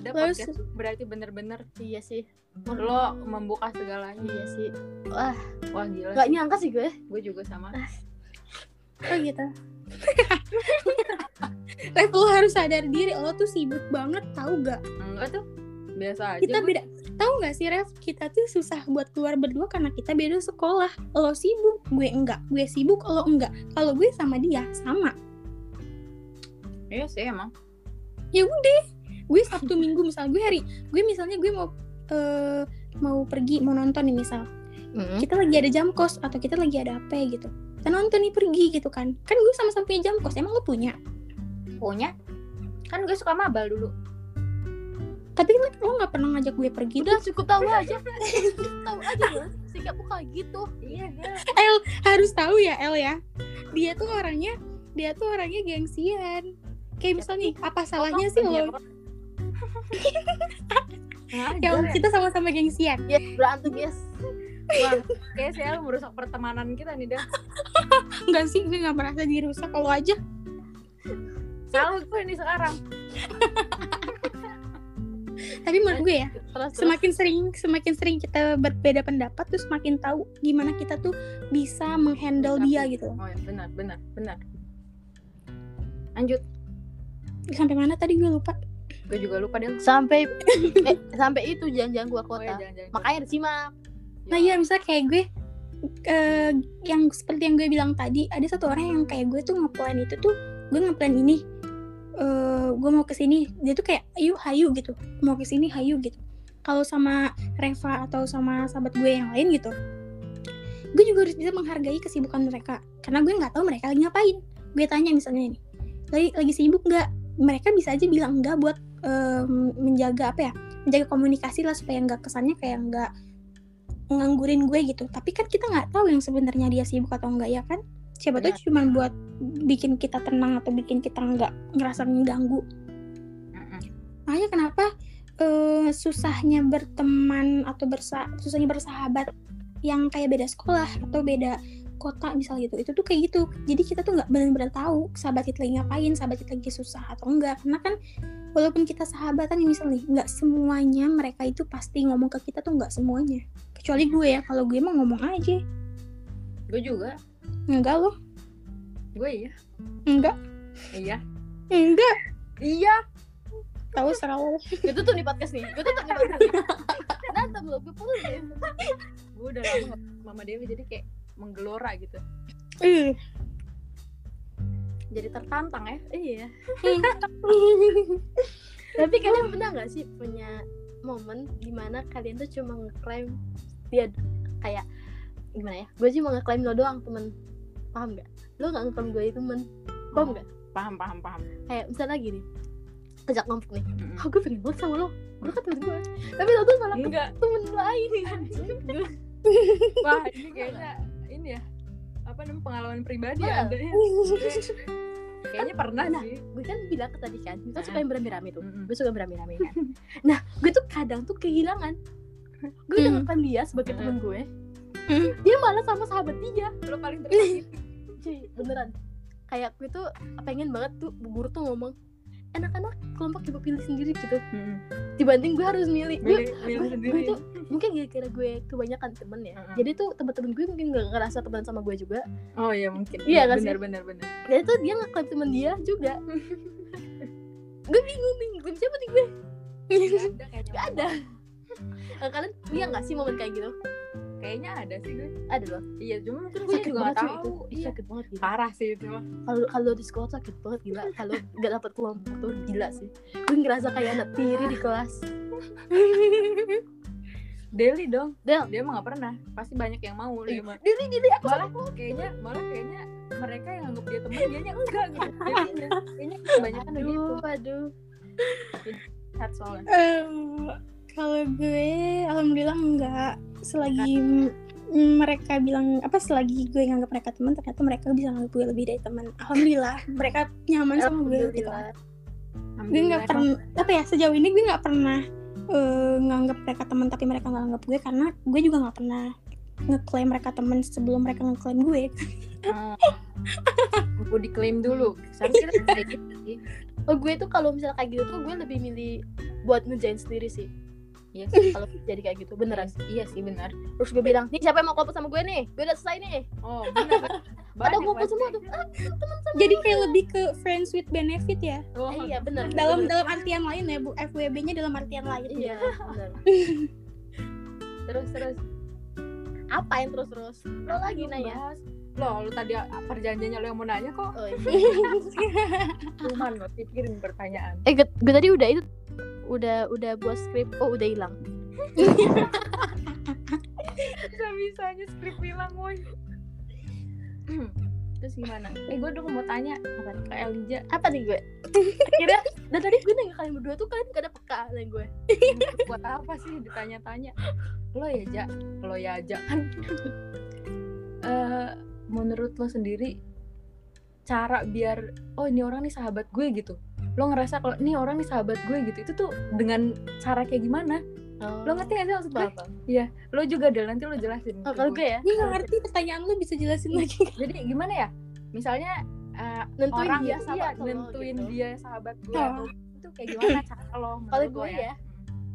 Ada Lo podcast berarti bener-bener Iya sih. lo membuka segalanya Iya sih. Wah, Wah gila nggak nyangka sih gue. Gue juga sama oh gitu. Ref, lo harus sadar diri lo tuh sibuk banget tahu gak? Enggak tuh Biasa aja Kita gue. beda tahu nggak sih Ref? Kita tuh susah buat keluar berdua karena kita beda sekolah. Lo sibuk, gue enggak. Gue sibuk, lo enggak. Kalau gue sama dia sama. Iya sih emang ya udah gue sabtu minggu misal gue hari gue misalnya gue mau eh, mau pergi mau nonton nih misal Hmm. kita lagi ada jam kos atau kita lagi ada apa gitu kita nonton nih pergi gitu kan kan gue sama-sama punya jam kos emang lo punya Punya Kan gue suka mabal dulu tapi lo lo nggak pernah ngajak gue pergi Udah cukup tahu aja. Cukup tahu aja loh. Sikapmu kayak gitu. Iya El harus tahu ya El ya dia tuh orangnya dia tuh orangnya gengsian kayak misalnya nih apa salahnya sih lo Nah, yang kita sama-sama gengsian Ya, berantem yes. Wah, kayak saya merusak pertemanan kita nih, Del. enggak sih gue nggak merasa dirusak kalau aja Salah gue nih sekarang. tapi menurut gue ya Terus, terus. semakin sering semakin sering kita berbeda pendapat tuh semakin tahu gimana kita tuh bisa menghandle Bisa dia gitu Oh ya, benar, benar, benar. Lanjut. sampai mana tadi gue lupa Gue juga lupa, Del. sampai eh, sampai itu jangan-jangan gua Oh, ya, kota. jangan-jangan. Makanya disimak. nah iya misalnya kayak gue eh, yang seperti yang gue bilang tadi ada satu orang yang kayak gue tuh ngeplan itu tuh gue ngeplan ini eh gue mau ke sini. Dia tuh kayak ayo hayu gitu. Mau ke sini hayu gitu. Kalau sama Reva atau sama sahabat gue yang lain gitu gue juga harus bisa menghargai kesibukan mereka. Karena gue nggak tahu mereka lagi ngapain. Gue tanya misalnya nih lagi lagi sibuk nggak? Mereka bisa aja bilang enggak buat em, menjaga apa ya menjaga komunikasi lah supaya nggak kesannya kayak nggak nganggurin gue gitu. Tapi kan kita nggak tahu yang sebenarnya dia sibuk atau enggak ya kan siapa tahu Benar. cuma buat bikin kita tenang atau bikin kita nggak ngerasa mengganggu. Makanya kenapa eh, susahnya berteman atau bersa susahnya bersahabat yang kayak beda sekolah atau beda kota misal gitu itu tuh kayak gitu. Jadi kita tuh nggak benar-benar tahu sahabat kita lagi ngapain sahabat kita lagi susah atau enggak. Karena kan walaupun kita sahabatan misalnya nggak semuanya mereka itu pasti ngomong ke kita tuh nggak semuanya. Kecuali gue ya kalau gue emang ngomong aja. Gue juga. Enggak loh Gue iya. enggak Iya. enggak Iya. tahu selalu Gue tutup nih podcast nih. Gue tutup nih podcast. Nanti belum gue pusing. Gue udah lama Mama Dewi jadi kayak menggelora gitu. Eh, Jadi tertantang ya. Iya. Tapi kalian pernah nggak sih punya momen di mana kalian tuh cuma ngeklaim dia kayak gimana ya? Gue cuma ngeklaim lo doang temen. Paham nggak? Lo nggak ngeklaim gue itu temen. Paham nggak? Paham, paham, paham. Kayak misalnya gini. Ajak ngomong nih. Mm-mm. Oh gue pengen banget sama lo. Lo kan temen gue. Tapi lo tuh malah Enggak. temen lain. Wah, ini kayaknya ini ya. Apa namanya pengalaman pribadi ada ya. Kayaknya pernah Nah. sih. gue kan bilang ke tadi kan, kita suka yang beramai-ramai tuh. Gue suka beramai-ramai kan. nah, gue tuh kadang tuh kehilangan. Gue udah Hmm. ngeklaim dia sebagai Mm. temen gue. Hmm. Dia malah sama sahabat dia. Lo paling tersakiti. Cuy beneran. Kayak gue tuh pengen banget tuh bu guru tuh ngomong anak-anak kelompok coba pilih sendiri gitu. Mm-mm. dibanding gue harus milih. Gue gue, gue tuh mungkin gara-gara gue kebanyakan temen ya. Mm-mm. jadi tuh teman-teman gue mungkin gak ngerasa teman sama gue juga. Oh iya mungkin. Iya nggak sih? benar, benar, benar. dan itu dia ngeklaim temen dia juga. Gue bingung nih gue siapa nih gue Nggak ada gak ada. Nah, kalian punya nggak sih momen kayak gitu Kayaknya ada sih gue. ada loh Iya, cuma mungkin gue sakit juga banget gak tahu. Itu Iya. sakit banget gila Parah sih itu kalau kalau di sekolah sakit banget gila kalau nggak dapet kelompok tuh gila sih gue ngerasa kayak anak tiri di kelas Deli dong. Del. Dia mah gak pernah. Pasti banyak yang mau dia mah. diri diri aku Malah kayaknya malah kayaknya mereka yang anggap dia teman dianya enggak gitu. Kayaknya kebanyakan begitu. aduh aduh Chat soalnya. Kalau gue alhamdulillah enggak selagi mereka bilang apa selagi gue nganggap mereka teman ternyata mereka bisa nganggap gue lebih dari teman alhamdulillah mereka nyaman sama gue gitu Alhamdulillah. gue nggak pernah apa ya sejauh ini gue nggak pernah eh, nganggap mereka teman tapi mereka nggak nganggap gue karena gue juga nggak pernah ngeklaim mereka temen sebelum mereka ngeklaim gue Oh. Aku diklaim dulu. Seharusnya kita kayak gitu sih. oh gue tuh kalau misalnya kayak gitu tuh gue lebih milih buat ngejain sendiri sih Iya sih. kalau jadi kayak gitu beneran Iya sih benar. terus gue bilang nih siapa yang mau kelompok sama gue nih gue udah selesai nih Oh, benar. pada ngumpul semua tuh ah, jadi kayak lebih ke friends with benefit ya Oh, eh, iya bener dalam bener. dalam artian lain ya bu FWB-nya dalam artian lain iya bener terus terus. apa yang terus terus lo lagi nanya Bahas. Loh, lu tadi perjanjiannya lo yang mau nanya kok. oh, iya. Cuman lo pikirin pertanyaan. eh gue, gue tadi udah itu udah udah buat skrip oh udah hilang Bisa-bisanya skrip hilang, woi. Terus gimana? Eh, gue udah mau tanya apa ke Elija. apa nih gue akhirnya dan tadi gue nanya kalian berdua tuh kalian gak ada peka nanya gue Buat apa sih ditanya-tanya? Lo ya, Ja. Lo ya, Ja kan. Eh, menurut lo sendiri cara biar oh ini orang nih sahabat gue gitu. Lo ngerasa kalau ini orang nih sahabat gue gitu. Itu tuh dengan cara kayak gimana? Lo ngerti gak sih maksud gue? apa Lo juga deh nanti lo jelasin. oh, kalau gue. ya gue nggak ngerti pertanyaan lu bisa jelasin lagi Jadi gimana ya? Misalnya eh, nentuin orang dia iya, sahabat lo nentuin gitu. dia sahabat gue Oh. atau itu kayak gimana cara lo kalau lo gue ya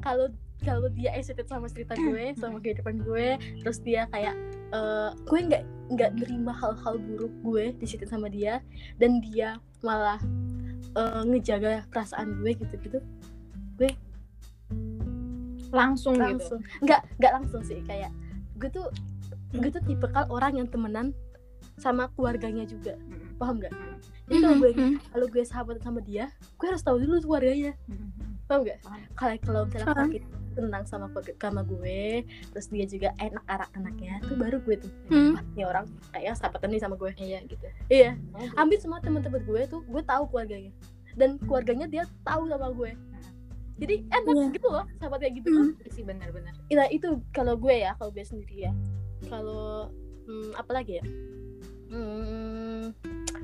kalau kalau dia excited sama cerita gue sama kehidupan gue terus dia kayak eh, gue nggak nggak nerima hal-hal buruk gue di situ sama dia dan dia malah eh, ngejaga perasaan gue gitu gitu langsung, gitu. Langsung. Nggak nggak langsung sih kayak gue tuh gue tuh tipe orang yang temenan sama keluarganya juga. Paham nggak? Jadi kalau gue Mhm. kalau gue sahabat sama dia gue harus tahu dulu keluarganya. Mm-mm. Paham nggak Paham. kalau kalau misalnya kalau kita tenang sama keluarga- sama gue terus dia juga enak anak anaknya tuh baru gue tuh Hmm. ini orang kayak sahabatan nih sama gue iya gitu iya Oh, gitu. hampir semua teman-teman gue tuh gue tahu keluarganya dan keluarganya dia tahu sama gue jadi enak Iya. gitu loh sahabat kayak gitu Iya sih benar-benar Nah itu kalau gue ya, kalau gue sendiri ya. Kalau hmm, apa lagi ya? Hmm,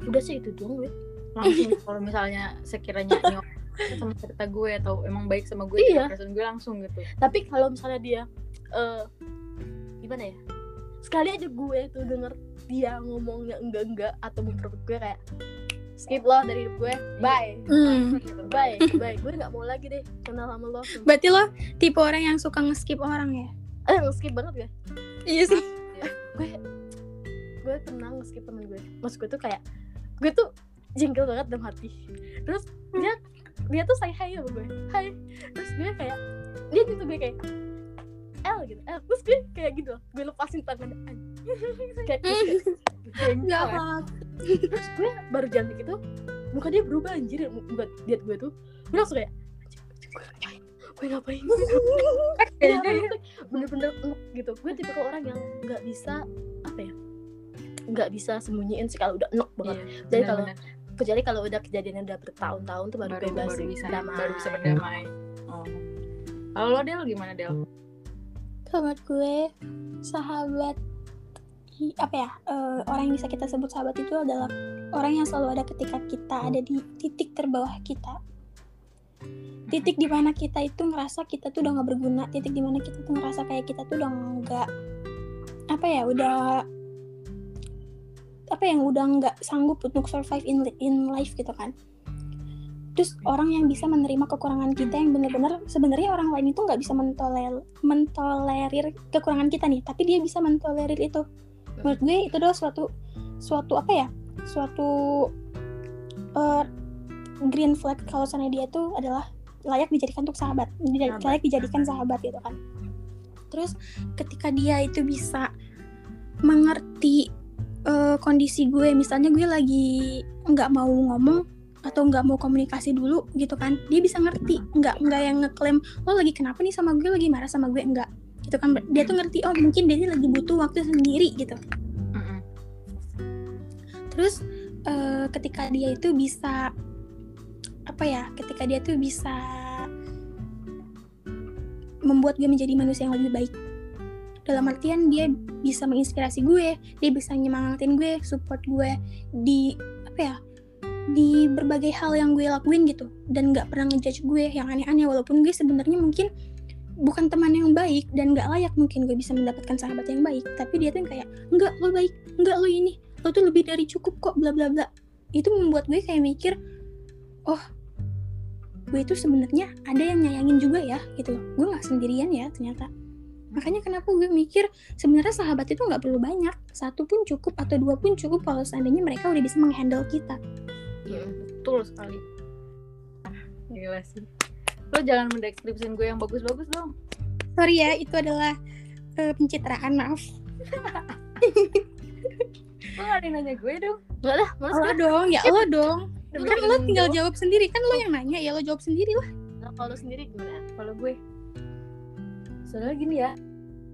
udah sih itu doang gue. langsung kalau misalnya sekiranya orang sama cerita gue atau emang baik sama gue Iya. iya. perasaan gue langsung gitu Tapi kalau misalnya dia eh gimana ya? Sekali aja gue tuh denger dia ngomongnya enggak enggak atau memperbuat gue kayak skip lo dari hidup gue, bye, Hmm. gitu. bye, bye. Gue nggak mau lagi deh kenal sama lo. berarti lo tipe orang yang suka nge-skip orang ya Eh skip banget gue. iya sih gue gue tenang skip temen gue maksud gue tuh kayak gue tuh jengkel banget dalam hati terus dia dia tuh say hi sama gue. Hai terus gue kayak dia gitu gue kayak L gitu L. Terus gue kayak gitu loh gue lepasin tangan. Kayak terus kayak, Jengkel nggak ya. apa terus gue baru jalan gitu muka dia berubah anjir. Muka liat gue tuh. Gue langsung kayak gue ngapain? Iya, bener-bener gitu. Gue tipe orang yang nggak bisa apa ya nggak bisa sembunyiin sih kalau udah enek banget. Iya, Jadi kalau. Kecuali kalau udah kejadiannya udah bertahun-tahun tuh baru, baru bebas baru sih, bisa damai. baru bisa berdamai oh. kalau lo Del gimana Del menurut gue sahabat apa ya eh, orang yang bisa kita sebut sahabat itu adalah orang yang selalu ada ketika kita ada di titik terbawah kita titik di mana kita itu ngerasa kita tuh udah nggak berguna titik di mana kita tuh ngerasa kayak kita tuh udah nggak apa ya udah apa yang udah nggak sanggup untuk survive in in life gitu kan. Terus orang yang bisa menerima kekurangan kita yang bener-bener sebenarnya orang lain itu nggak bisa mentoler mentolerir kekurangan kita nih tapi dia bisa mentolerir itu. Menurut gue itu adalah suatu suatu apa ya suatu eh, green flag kalau sana dia tuh adalah layak dijadikan untuk sahabat Sahabat. layak dijadikan sahabat gitu kan. Terus ketika dia itu bisa mengerti eh, kondisi gue. Misalnya gue lagi nggak mau ngomong atau nggak mau komunikasi dulu gitu kan dia bisa ngerti. Nggak nggak yang ngeklaim lo lagi kenapa nih sama gue? Lagi marah sama gue? Enggak gitu kan dia tuh ngerti oh mungkin dia lagi butuh waktu sendiri gitu. Terus eh, ketika dia itu bisa apa ya ketika dia tuh bisa membuat gue menjadi manusia yang lebih baik dalam artian dia bisa menginspirasi gue dia bisa nyemangatin gue support gue di apa ya di berbagai hal yang gue lakuin gitu. Dan nggak pernah ngejudge gue yang aneh-aneh walaupun gue sebenarnya mungkin bukan teman yang baik dan nggak layak mungkin gue bisa mendapatkan sahabat yang baik. Tapi dia tuh yang kayak enggak lo baik. Enggak lo ini. Lo tuh lebih dari cukup kok bla bla bla. Itu membuat gue kayak mikir oh gue itu sebenarnya ada yang nyayangin juga ya gitu. Loh gue nggak sendirian ya ternyata makanya kenapa gue mikir sebenarnya sahabat itu nggak perlu banyak satu pun cukup atau dua pun cukup kalau seandainya mereka udah bisa menghandle kita Iya, betul sekali. Ah, gila sih. Lo jangan mendeskripsiin gue yang bagus-bagus dong. sorry ya itu adalah eh, pencitraan maaf Lo gak ada yang nanya gue dong. Enggak dah, males lo gue. dong ya lo dong Demi kan lo tinggal jawab sendiri kan lo yang nanya ya lo jawab sendiri lah Kalau sendiri gimana? Kalau gue. Soalnya gini ya.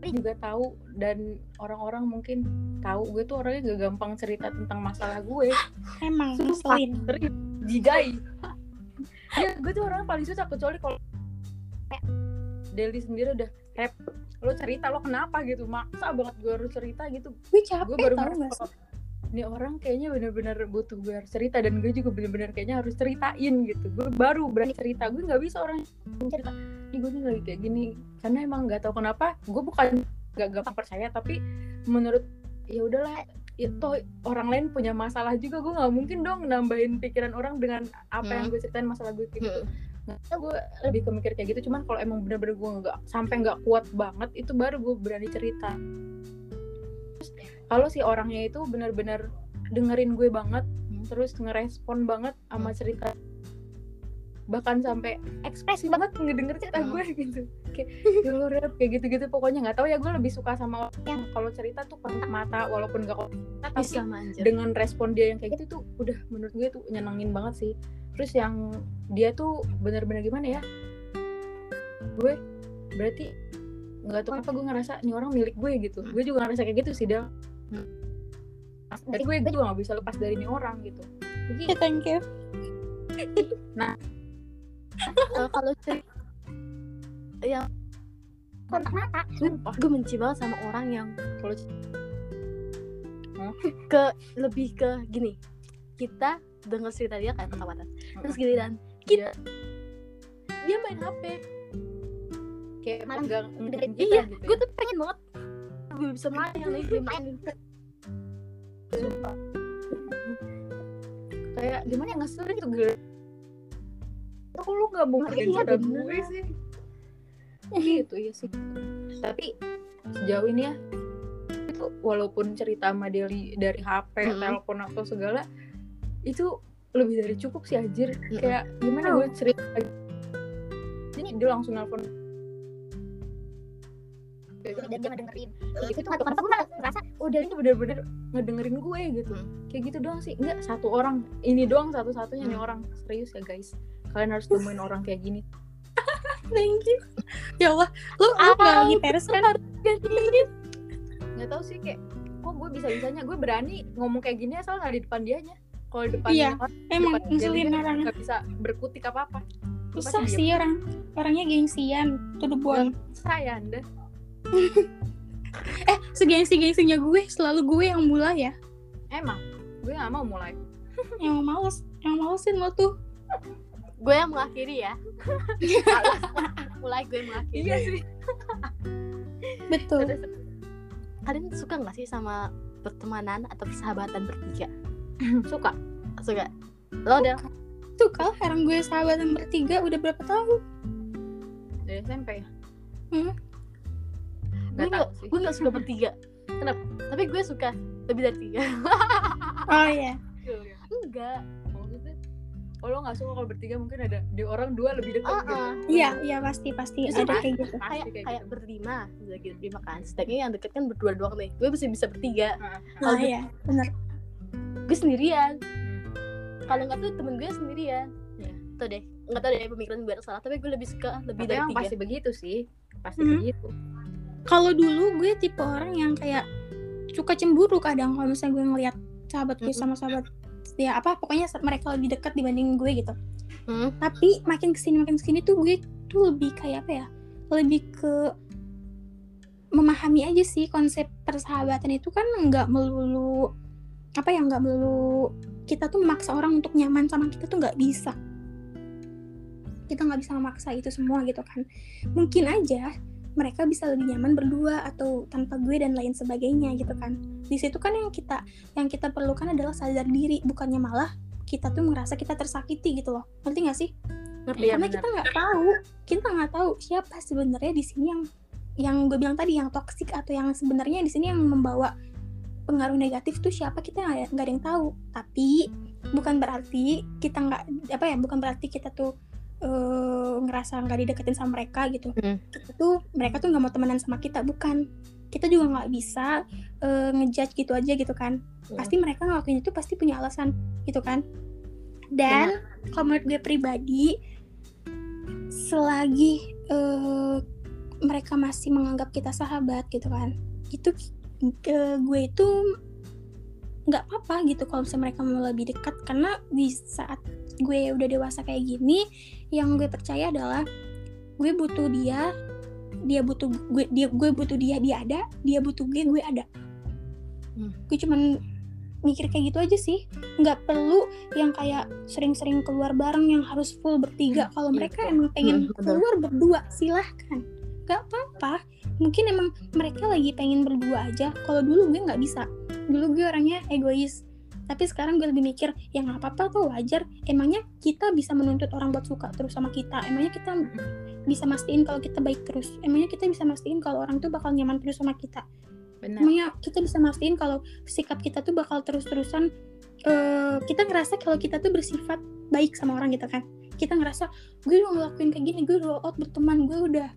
Gue juga tahu dan orang-orang mungkin tahu gue tuh orangnya gak gampang cerita tentang masalah gue. emang Serius, jidai. ya, gue tuh orangnya paling susah kecuali kalau Deli sendiri udah rap lo cerita lo kenapa gitu maksa banget gue harus cerita gitu gue gue capek baru tau gak sih ini orang kayaknya bener-bener butuh gue harus cerita dan gue juga bener-bener kayaknya harus ceritain gitu. Gue baru berani cerita gue nggak bisa orang cerita ini gue nih lagi kayak gini. Karena emang nggak tahu kenapa gue bukan nggak gampang percaya tapi menurut ya udahlah itu orang lain punya masalah juga gue nggak mungkin dong nambahin pikiran orang dengan apa yang gue ceritain masalah gue gitu. Nggak tahu gue lebih kemikir kayak gitu cuman kalau emang bener-bener gue nggak sampai nggak kuat banget itu baru gue berani cerita. Terus, kalau si orangnya itu bener-bener dengerin gue banget Hmm. terus ngerespon banget sama cerita bahkan sampai ekspresi banget ngedenger cerita Hmm. gue gitu. Kayak "Ya lu, Rep," kayak gitu-gitu. Pokoknya nggak tahu ya gue lebih suka sama orang yang kalau cerita tuh kontak mata walaupun gak kontak mata, tapi Bisa dengan respon dia yang kayak gitu tuh udah menurut gue tuh nyenengin banget sih. Terus yang dia tuh bener-bener gimana ya? Gue berarti nggak tahu apa gue ngerasa ini orang milik gue gitu. Gue juga ngerasa kayak gitu sih Del Hmm. berarti gue, gue juga nggak bisa lepas dari ini orang gitu. Oke, thank you. Eh, kalau cerita yang kontak mata, sumpah gue benci banget sama orang yang kalau ke lebih ke gini. Kita denger cerita dia kayak kontak mata. Terus gini dan dia dia main HP. kayak nggak ngedengerin kita Iya, gitu gue ya. tuh pengen banget. Gue bisa main yang gue main sumpah kayak gimana ya ngeselin tuh gue kok lu nggak mau cerita bener. gue sih. Gitu ya sih. Tapi sejauh ini ya itu walaupun cerita sama Deli dari HP Mm-mm. telepon atau segala itu lebih dari cukup sih anjir. Mm-mm. kayak gimana gue cerita ini dia langsung nelpon dan dia ngedengerin kayak gitu tuh kenapa gue ngerasa oh dia ini bener-bener ngedengerin gue gitu. Hmm. kayak gitu doang sih. Enggak satu orang. Ini doang satu-satunya nih Hmm. orang. Serius ya guys. Kalian harus temuin orang kayak gini. Thank you. Ya Allah lu gak lagi peres kan nggak tahu sih kayak kok gue bisa bisanya gue berani ngomong kayak gini asal nggak di depan dianya. Kalau di depan Iya, orang, emang depan ngeselin dia orang nggak bisa berkutik apa apa susah sih orang. Orangnya gengsian the bone saya anda eh segengsi gengsinya gue selalu gue yang mulai ya. Emang? Gue nggak mau mulai. Yang males yang malesin lo tuh. Gue yang mengakhiri ya. Mulai gue yang mengakhiri. Iya sih. Betul. Kalian suka nggak sih sama pertemanan atau persahabatan bertiga? Suka? Suka? Lo udah tuh kalau sekarang gue sahabatan bertiga udah berapa tahun? Dari SMP ya? Hmm. Gue nggak sih. gue nggak suka bertiga. Kenapa? tapi gue suka lebih dari tiga. Oh iya. Enggak. Maksudnya oh lo nggak suka kalau bertiga mungkin ada di orang dua lebih dekat Ah, gitu. ah. iya iya pasti pasti Bisa ada kayak gitu. kayak kayak kayak gitu. berlima bisa gitu berlima kan. Setidaknya yang deket kan berdua doang nih. Gue bisa bisa bertiga. Ah, ah. oh iya bener. Gue sendirian. Hmm. kalau nggak tuh temen gue sendirian. Iya. tuh deh. Nggak tahu deh pemikiran gue salah tapi gue lebih suka lebih Tapi dari tiga. pasti begitu sih. Pasti Mhm. begitu kalau dulu gue tipe orang yang kayak suka cemburu kadang kalau misalnya gue ngeliat sahabat gue sama sahabat ya apa pokoknya mereka lebih dekat dibanding gue gitu. Hmm. tapi makin ke sini makin ke sini tuh gue tuh lebih kayak apa ya lebih ke memahami aja sih konsep persahabatan itu kan nggak melulu apa ya nggak melulu kita tuh memaksa orang untuk nyaman sama kita tuh nggak bisa. Kita nggak bisa memaksa itu semua gitu kan. Mungkin aja mereka bisa lebih nyaman berdua atau tanpa gue dan lain sebagainya gitu kan. Di situ kan yang kita yang kita perlukan adalah sadar diri bukannya malah kita tuh merasa kita tersakiti gitu loh. Ngerti gak sih? Ngerti Iya, karena benar. kita nggak tahu kita nggak tahu siapa sebenarnya di sini yang yang gue bilang tadi yang toksik atau yang sebenarnya di sini yang membawa pengaruh negatif tuh siapa kita nggak ada yang tahu. Tapi bukan berarti kita nggak apa ya bukan berarti kita tuh eh, ngerasa nggak dideketin sama mereka gitu. Kita tuh mereka tuh nggak mau temenan sama kita bukan. Kita juga nggak bisa eh, ngejudge gitu aja gitu kan. Hmm. pasti mereka ngelakuin itu pasti punya alasan gitu kan. Dan kalau menurut gue pribadi selagi eh, mereka masih menganggap kita sahabat gitu kan itu eh, gue itu nggak apa-apa gitu kalau misalnya mereka mau lebih dekat. Karena di saat gue udah dewasa kayak gini yang gue percaya adalah gue butuh dia dia butuh gue dia gue butuh dia dia ada dia butuh gue gue ada. Hmm. gue cuman mikir kayak gitu aja sih. Nggak perlu yang kayak sering-sering keluar bareng yang harus full bertiga. Kalau iya, mereka emang pengen Hmm, keluar berdua silahkan. Nggak apa-apa. Mungkin emang mereka lagi pengen berdua aja. Kalau dulu gue nggak bisa. Dulu gue orangnya egois tapi sekarang gue lebih mikir ya nggak apa-apa kok wajar. Emangnya kita bisa menuntut orang buat suka terus sama kita? Emangnya kita bisa mastiin kalau kita baik terus? Emangnya kita bisa mastiin kalau orang tuh bakal nyaman terus sama kita? Benar. Emangnya kita bisa mastiin kalau sikap kita tuh bakal terus-terusan eh, kita ngerasa kalau kita tuh bersifat baik sama orang gitu kan? Kita ngerasa gue udah ngelakuin kayak gini gue udah out berteman gue udah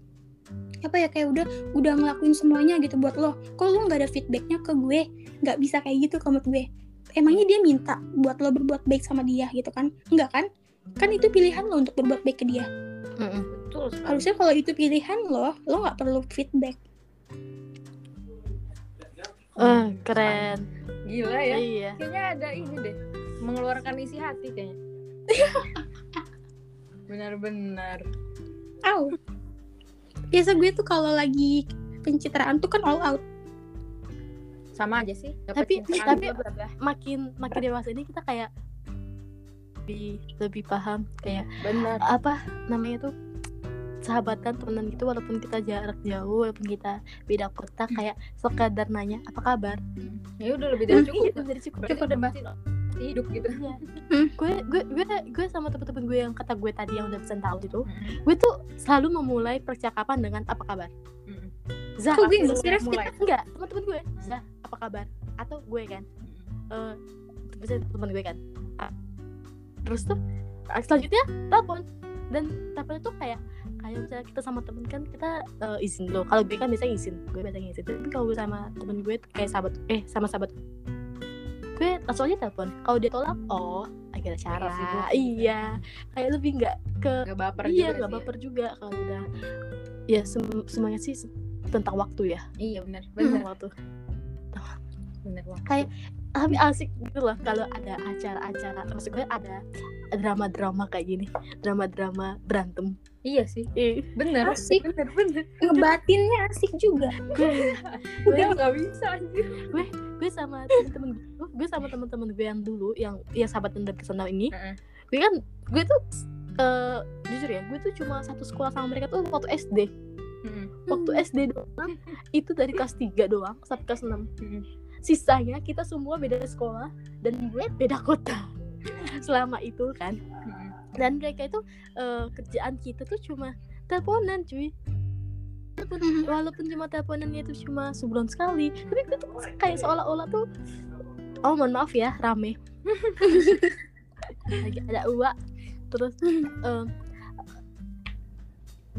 apa ya kayak udah udah ngelakuin semuanya gitu buat lo. Kok lo nggak ada feedbacknya ke gue? Nggak bisa kayak gitu menurut gue emangnya dia minta buat lo berbuat baik sama dia gitu kan? Enggak kan? Kan itu pilihan lo untuk berbuat baik ke dia. Betul sekali. Harusnya kalau itu pilihan lo lo nggak perlu feedback. Eh, keren. Gila ya. Iya. Kayaknya ada ini deh. Mengeluarkan isi hati kayaknya. Benar-benar. Au. Biasa gue tuh kalau lagi pencitraan tuh kan all out. Sama aja sih Dapet Tapi- tapi- makin makin dewasa ini kita kayak lebih lebih paham kayak benar apa namanya tuh sahabatan temenan gitu walaupun kita jarak jauh walaupun kita beda kota kayak sekadar nanya apa kabar ya udah lebih dari cukup Iya, dari cukup berarti udah masih hidup gitu Iya. Hmm. gue gue gue gue sama temen-temen gue yang kata gue tadi yang udah pesan tahu itu Mm. gue tuh selalu memulai percakapan dengan apa kabar. Zah aku- nggak serius mulai. enggak teman-teman gue. Zah apa kabar? Atau gue kan? Eh biasanya teman gue kan. Ah. terus tuh ah, selanjutnya telepon. Dan teleponnya tuh kayak kayak misalnya kita sama temen kan kita eh, izin dulu kalau gue kan biasanya izin gue biasanya izin. Tapi kalau gue sama temen gue kayak sahabat eh sama sahabat gue langsung aja telepon. Kalau dia tolak oh ada cara Lagi sibuk. iya kayak lebih nggak ke Gak baper iya juga nggak ya. baper juga kalau udah. Ya sem- semuanya sih tentang waktu ya? Iya benar. Benar. waktu. Benar banget kayak tapi asik gitu loh kalau ada acara-acara. Maksud gue ada drama-drama kayak gini. Drama-drama berantem. Iya sih. Ih, bener Asik. bener bener Ngebatinnya asik juga. gue gue nggak bisa anjir. Gue sama temen-temen gue gue sama temen-temen gue yang dulu yang ya sahabat dan personal ini Heeh. gue kan gue tuh eh, jujur ya gue tuh cuma satu sekolah sama mereka tuh waktu SD. Waktu SD doang itu dari kelas 3 doang sampai kelas 6 Mm. sisanya kita semua beda sekolah dan gue beda kota. Selama itu kan. Mm. dan mereka itu eh, kerjaan kita tuh cuma teleponan cuy. Walaupun, walaupun cuma teleponannya itu cuma sebulan sekali tapi gue tuh kayak seolah-olah tuh oh mohon maaf ya rame. Lagi ada uak terus em,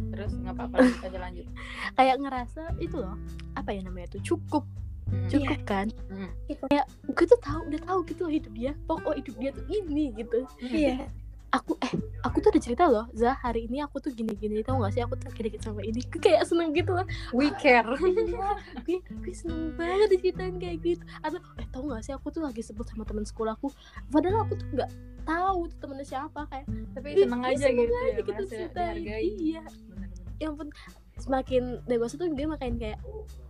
terus nggak apa-apa aja lanjut kayak ngerasa itu loh apa ya namanya tuh cukup Mm. cukup kan Mm. kayak gue tuh tahu udah tahu gitu loh hidup dia pokok hidup dia tuh ini gitu Iya. Aku eh aku tuh ada cerita loh Zah hari ini aku tuh gini gini tau gak sih? Aku tuh dikit sama ini Gue kayak seneng gitu loh. We care. Iya, gue gue seneng banget diceritain kayak gitu. Atau eh tau gak sih? Aku tuh lagi sebut sama teman sekolahku padahal aku tuh nggak tahu tuh temennya siapa kayak tapi seneng ih, aja seneng gitu aja ya kita merasa ceritain. iya. Yang pun semakin dewasa tuh dia makin kayak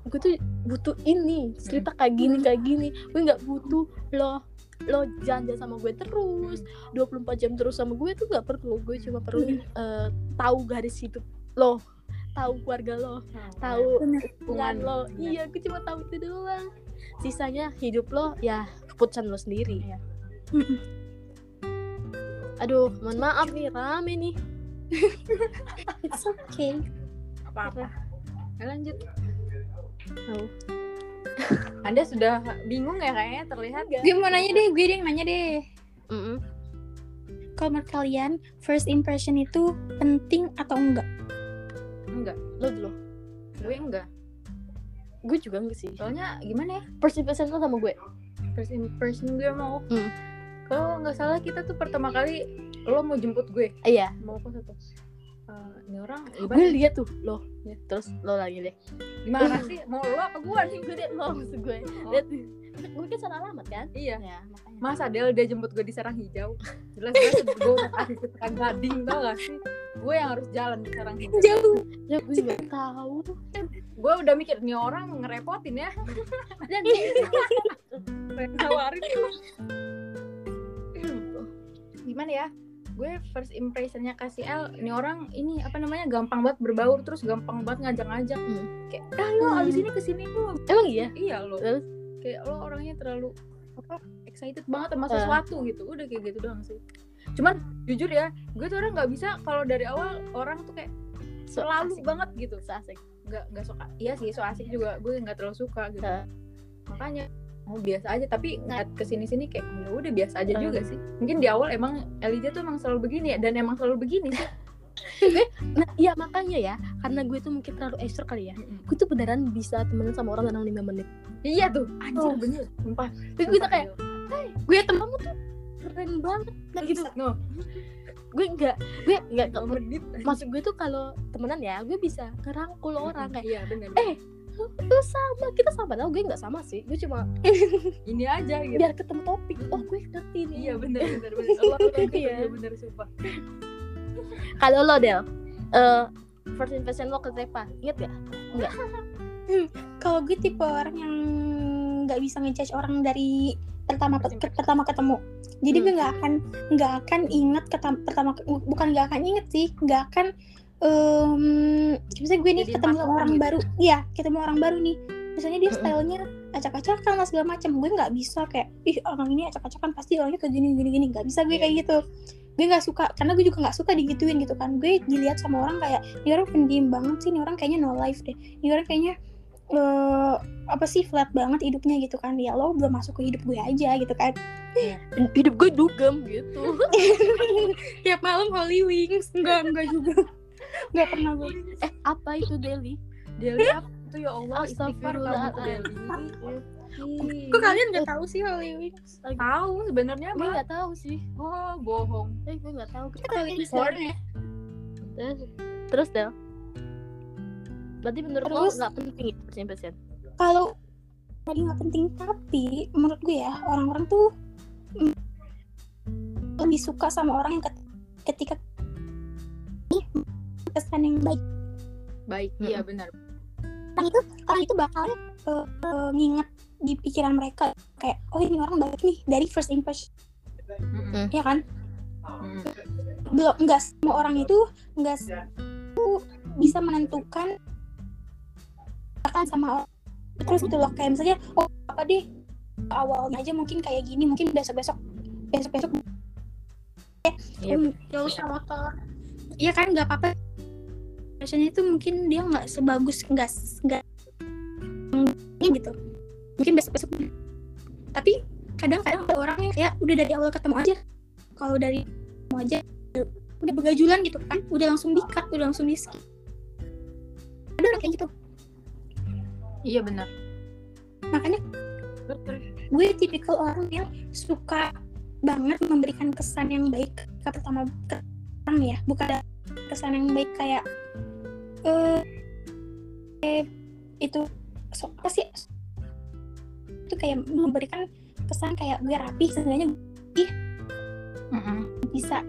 gue tuh butuh ini cerita kayak gini kayak gini. Gue nggak butuh lo lo jalan sama gue terus 24 jam terus sama gue tuh nggak perlu gue cuma perlu eh, tahu garis hidup lo tahu keluarga lo tahu Bener. hubungan lo iya gue cuma tahu itu doang sisanya hidup lo ya keputusan lo sendiri Iya. Mm-mm. aduh mohon maaf nih rame nih It's okay. apa-apa Ya, lanjut Tahu. Anda sudah bingung ya kayaknya terlihat Gue mau nanya deh, gue deh yang nanya deh. Mm-mm. Kalau menurut kalian, first impression itu penting atau enggak? enggak. Lo dulu. Gue enggak. Gue juga enggak sih. Soalnya gimana ya? First impression lo sama gue? First impression gue mau. Hmm. kalau nggak salah kita tuh pertama kali lo mau jemput gue. Iya. Mau apa satu Eh, ini orang gue lihat tuh lo Ya. terus lo lagi deh. Gimana? Sih mau lo apa gue nih? Gue liat lo maksud gue Oh. lihat gue kan salah alamat kan? Iya. Ya makanya. Masa Del dia jemput gue di Serang Hijau? Jelas-jelas gue udah kasih ke Gading tau gak sih? Gue yang harus jalan di Serang Hijau. Jauh. ya gue nggak tahu. Gue udah mikir nih orang ngerepotin ya. Dan nawarin. Gimana ya Gue first impressionnya kasih L Ini orang ini apa namanya gampang banget berbaur Terus gampang banget ngajak-ngajak Hmm. Kayak ah lo Hmm. abis ini ke sini lo emang iya Iya lo Terus? Kayak lo orangnya terlalu apa excited banget sama Eh. sesuatu gitu Udah kayak gitu doang sih Cuman jujur ya Gue tuh orang nggak bisa kalau dari awal orang tuh kayak so selalu asik. banget gitu so asik nggak nggak suka iya sih so asik juga gue nggak terlalu suka gitu Eh. makanya oh biasa aja. Tapi nggak ke sini sini kayak ya udah biasa aja Eh. juga sih. Mungkin di awal emang Elijah tuh emang selalu begini ya dan emang selalu begini sih. Nah iya makanya ya karena gue tuh mungkin terlalu ekstro kali ya gue tuh beneran bisa temenan sama orang dalam lima menit. Iya tuh. Anjir Oh. bener sumpah. Terus gue tuh kayak Sumpah, gue temen tuh keren banget. Nggak gitu. no. Gue enggak gue enggak maksud gue tuh kalau temenan ya gue bisa ngerangkul orang kayak iya bener eh lu, sama kita sama tau gue nggak sama sih gue cuma ini aja gitu. Biar ketemu topik. Oh gue ngerti nih. Iya bener bener bener. Allah Iya. bener sumpah. Kalau lo Del eh first impression lo ke Repa inget gak Kalau gue tipe orang yang nggak bisa ngejudge orang dari pertama ke- pertama ketemu. Jadi gue nggak akan nggak akan inget ketam- pertama bukan nggak akan inget sih, nggak akan em misalnya gue nih Jadi ketemu orang gitu. baru, iya ketemu orang baru nih. Misalnya dia stylenya acak-acakan lah segala macam, gue nggak bisa kayak ih orang ini acak-acakan pasti orangnya kayak gini gini gini nggak bisa gue Iya. kayak gitu. Gue nggak suka karena gue juga nggak suka digituin gitu kan. Gue dilihat sama orang kayak ini orang pendiam banget sih, ini orang kayaknya no life deh. Ini orang kayaknya eh apa sih flat banget hidupnya gitu kan ya lo belum masuk ke hidup gue aja gitu kan hidup gue dugem gitu tiap malam Holy Wings enggak enggak juga enggak pernah gue eh apa itu Deli? Deli apa? Tuh ya Allah. Deli. Kok kalian nggak tahu sih Holy Wings tahu sebenarnya gue nggak tahu sih. Oh bohong. Eh gue nggak tahu. Wings Porn. ya terus terus Del. Berarti menurut lo nggak penting itu impression kalau tadi nggak penting tapi menurut gue ya orang-orang tuh mm, lebih suka sama orang yang ket- ketika kesan yang baik. Baik iya benar. Orang itu orang itu bakal eh, eh, nginget di pikiran mereka. Kayak oh ini orang baik nih dari first impression. Mm-mm. ya kan? Mm-mm. belum nggak semua orang itu nggak bisa menentukan akan sama orang. Terus gitu loh kayak misalnya oh apa deh awalnya aja mungkin kayak gini mungkin besok besok besok besok ya usah bakal Iya kan nggak apa-apa Biasanya itu mungkin dia nggak sebagus nggak nggak gitu. Mungkin besok besok tapi kadang-kadang ada orang yang kayak udah dari awal ketemu aja. Kalau dari ketemu aja udah begajulan gitu kan udah langsung di cut udah langsung di skip. Ada orang kayak gitu. Iya benar. Makanya gue tipikal orang yang suka banget memberikan kesan yang baik ke pertama ke orang ya. Bukan kesan yang baik kayak eh eh, itu so, apa sih? Itu kayak memberikan kesan kayak gue rapi sebenarnya Mm-mm. bisa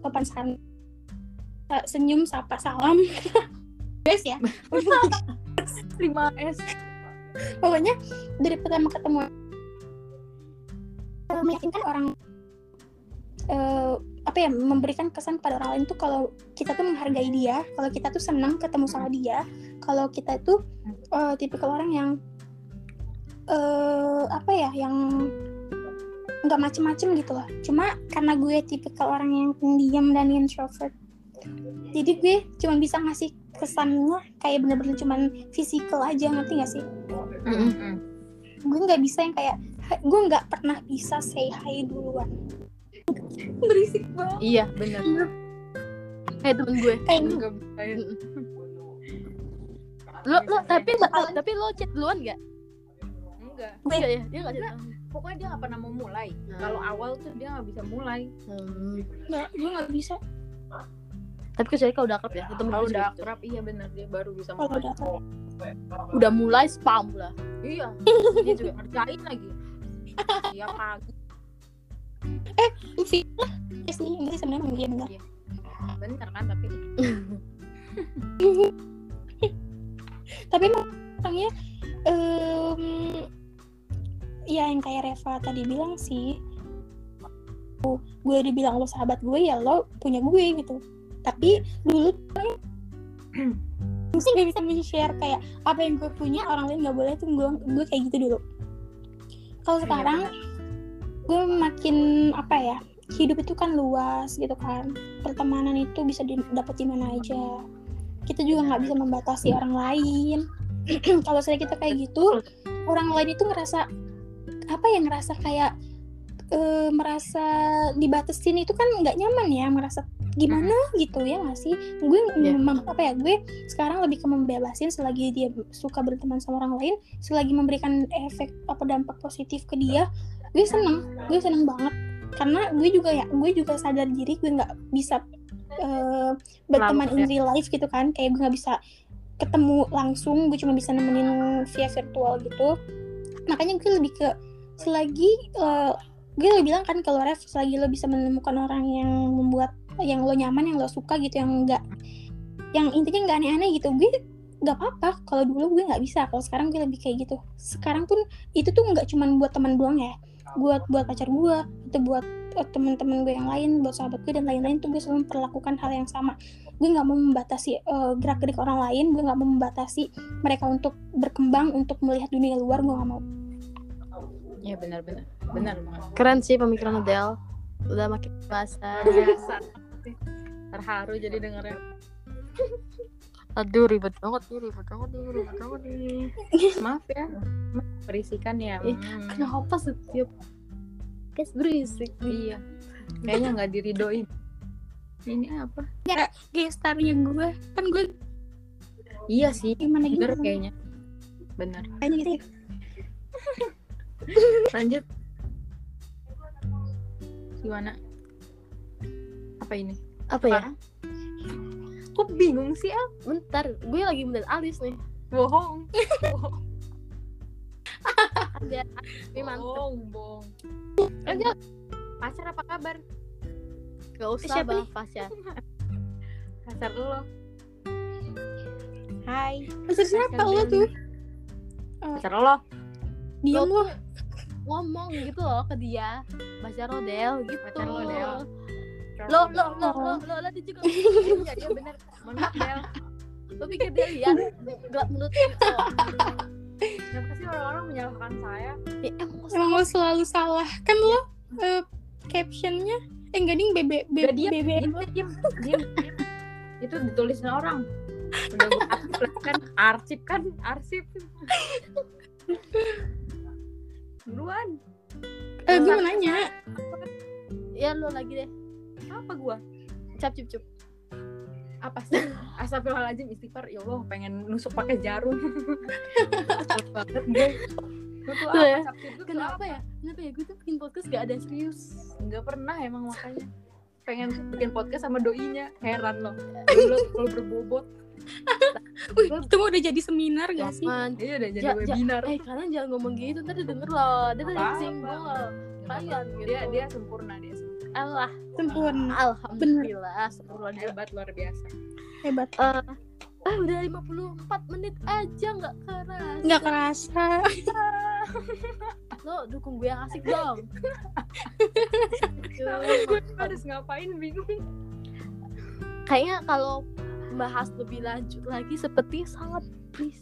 sopan santun senyum sapa salam. Guys ya? 5S pokoknya dari pertama ketemu meyakinkan orang. eh, apa ya memberikan kesan pada orang lain tuh kalau kita tuh menghargai dia kalau kita tuh senang ketemu sama dia kalau kita tuh eh, tipikal orang yang eh apa ya yang nggak macem-macem gitu loh. Cuma karena gue tipikal orang yang pendiam dan introvert jadi gue cuma bisa ngasih kesannya kayak bener-bener cuman fisikal aja ngerti gak sih? Mm-mm. gue nggak bisa yang kayak gue nggak pernah bisa say hi duluan berisik banget. Iya bener. Kayak temen gue. Ya. lo lo tapi lo, tapi lo chat duluan nggak? Enggak. Enggak ya? Dia nggak chat pokoknya dia nggak pernah mau mulai. Nah. kalau awal tuh dia nggak bisa mulai. Hmm. nggak gue nggak bisa. Tapi kecuali kalau udah akrab ya temen kalau gue udah gitu. akrab iya bener dia baru bisa mulai. udah udah mulai spam lah. Iya. Dia juga ngerjain lagi. Iya pagi sih ya sih ini sebenarnya emang dia benar. Bener kan tapi tapi emang orangnya em, ya yang kayak Reva tadi bilang sih gue dibilang lo sahabat gue ya lo punya gue gitu. Tapi dulu mesti gak bisa men-share kayak apa yang gue punya orang lain nggak boleh tuh gue gue kayak gitu dulu. Kalau Iya, sekarang gue makin apa ya hidup itu kan luas gitu kan. Pertemanan itu bisa didapat di mana aja. Kita juga nggak bisa membatasi orang lain. Kalau saya kita kayak gitu orang lain itu ngerasa apa ya ngerasa kayak eh, merasa dibatasin itu kan nggak nyaman ya merasa gimana gitu ya nggak sih? Gue Iya. mem- apa ya gue sekarang lebih ke membebasin selagi dia suka berteman sama orang lain selagi memberikan efek apa dampak positif ke dia gue seneng gue seneng banget. Karena gue juga ya gue juga sadar diri gue nggak bisa eh, berteman in Lama, real life gitu kan. Kayak gue nggak bisa ketemu langsung gue cuma bisa nemenin via virtual gitu. Makanya gue lebih ke selagi eh, gue lebih bilang kan kalau ref selagi lo bisa menemukan orang yang membuat yang lo nyaman yang lo suka gitu yang enggak yang intinya nggak aneh-aneh gitu gue nggak apa-apa. Kalau dulu gue nggak bisa kalau sekarang gue lebih kayak gitu. Sekarang pun itu tuh nggak cuman buat teman doang ya buat buat pacar gue itu buat eh, teman-teman gue yang lain buat sahabat gue dan lain-lain tuh gue selalu memperlakukan hal yang sama. Gue nggak mau membatasi eh, gerak-gerik orang lain gue nggak mau membatasi mereka untuk berkembang untuk melihat dunia luar gue nggak mau. Iya benar benar. Benar banget. Keren sih pemikiran Adele udah makin dewasa biasa terharu jadi dengernya aduh ribet banget nih ribet banget nih ribet banget nih. Maaf ya. Berisikan ya Hmm. kenapa setiap guys berisik? Iya. Kayaknya nggak diridoin. Ini apa? Gestarnya gue. Kan gue iya sih gimana gitu bener kayaknya. Bener. Ya. lanjut. Gimana? Apa ini? Apa ya. Kok bingung sih El? Bentar gue lagi bener alis nih. Bohong. Ada tapi mantep. Bohong bohong. Enggak. pacar apa kabar? Gak usah Siapa bang Fasya pacar lo. Hai. Maksud siapa lo tuh? pacar lo. Diam lo ngomong gitu loh ke dia. Baca rodel gitu. Pacar lo, Del. Lo lo lo lo lo lo dia juga iya dia bener. Mohon maaf Del lo pikir dia lihat gelap menurut lo kenapa sih orang-orang menyalahkan saya? Ya, emang lo selalu salah. Kan lo eh, captionnya eh enggak ding bebe bebe bebe. Diem, diem, itu ditulisin orang. Udah gue arsip kan arsip kan arsip. Duluan. Eh gue mau nanya. Ya lo lagi deh apa gua? Cap cup cup. Apa sih? Astagfirullahaladzim istighfar. Ya Allah pengen nusuk pakai jarum. Banget. Gue tuh apa ya. Kenapa apa? ya? Kenapa ya? Gue tuh bikin podcast gak ada serius. Nggak pernah emang makanya. Pengen bikin podcast sama doinya. Heran loh. Dulu kalau berbobot. Wih, itu udah jadi seminar gak sih? Dia udah jadi Ja- ja- webinar. Eh kalian jangan ngomong gitu. Ntar denger loh. Dia tuh Apa-apa. singgul kalian gitu dia dia sempurna dia sempurna. Allah. Sempurna. Alhamdulillah sebelum dia hebat luar biasa. Hebat. Eh ah udah 54 menit aja nggak keras nggak kerasa. Lo dukung gue yang asik dong. Gue harus ngapain bingung. Kayaknya kalau bahas lebih lanjut lagi seperti sangat deh.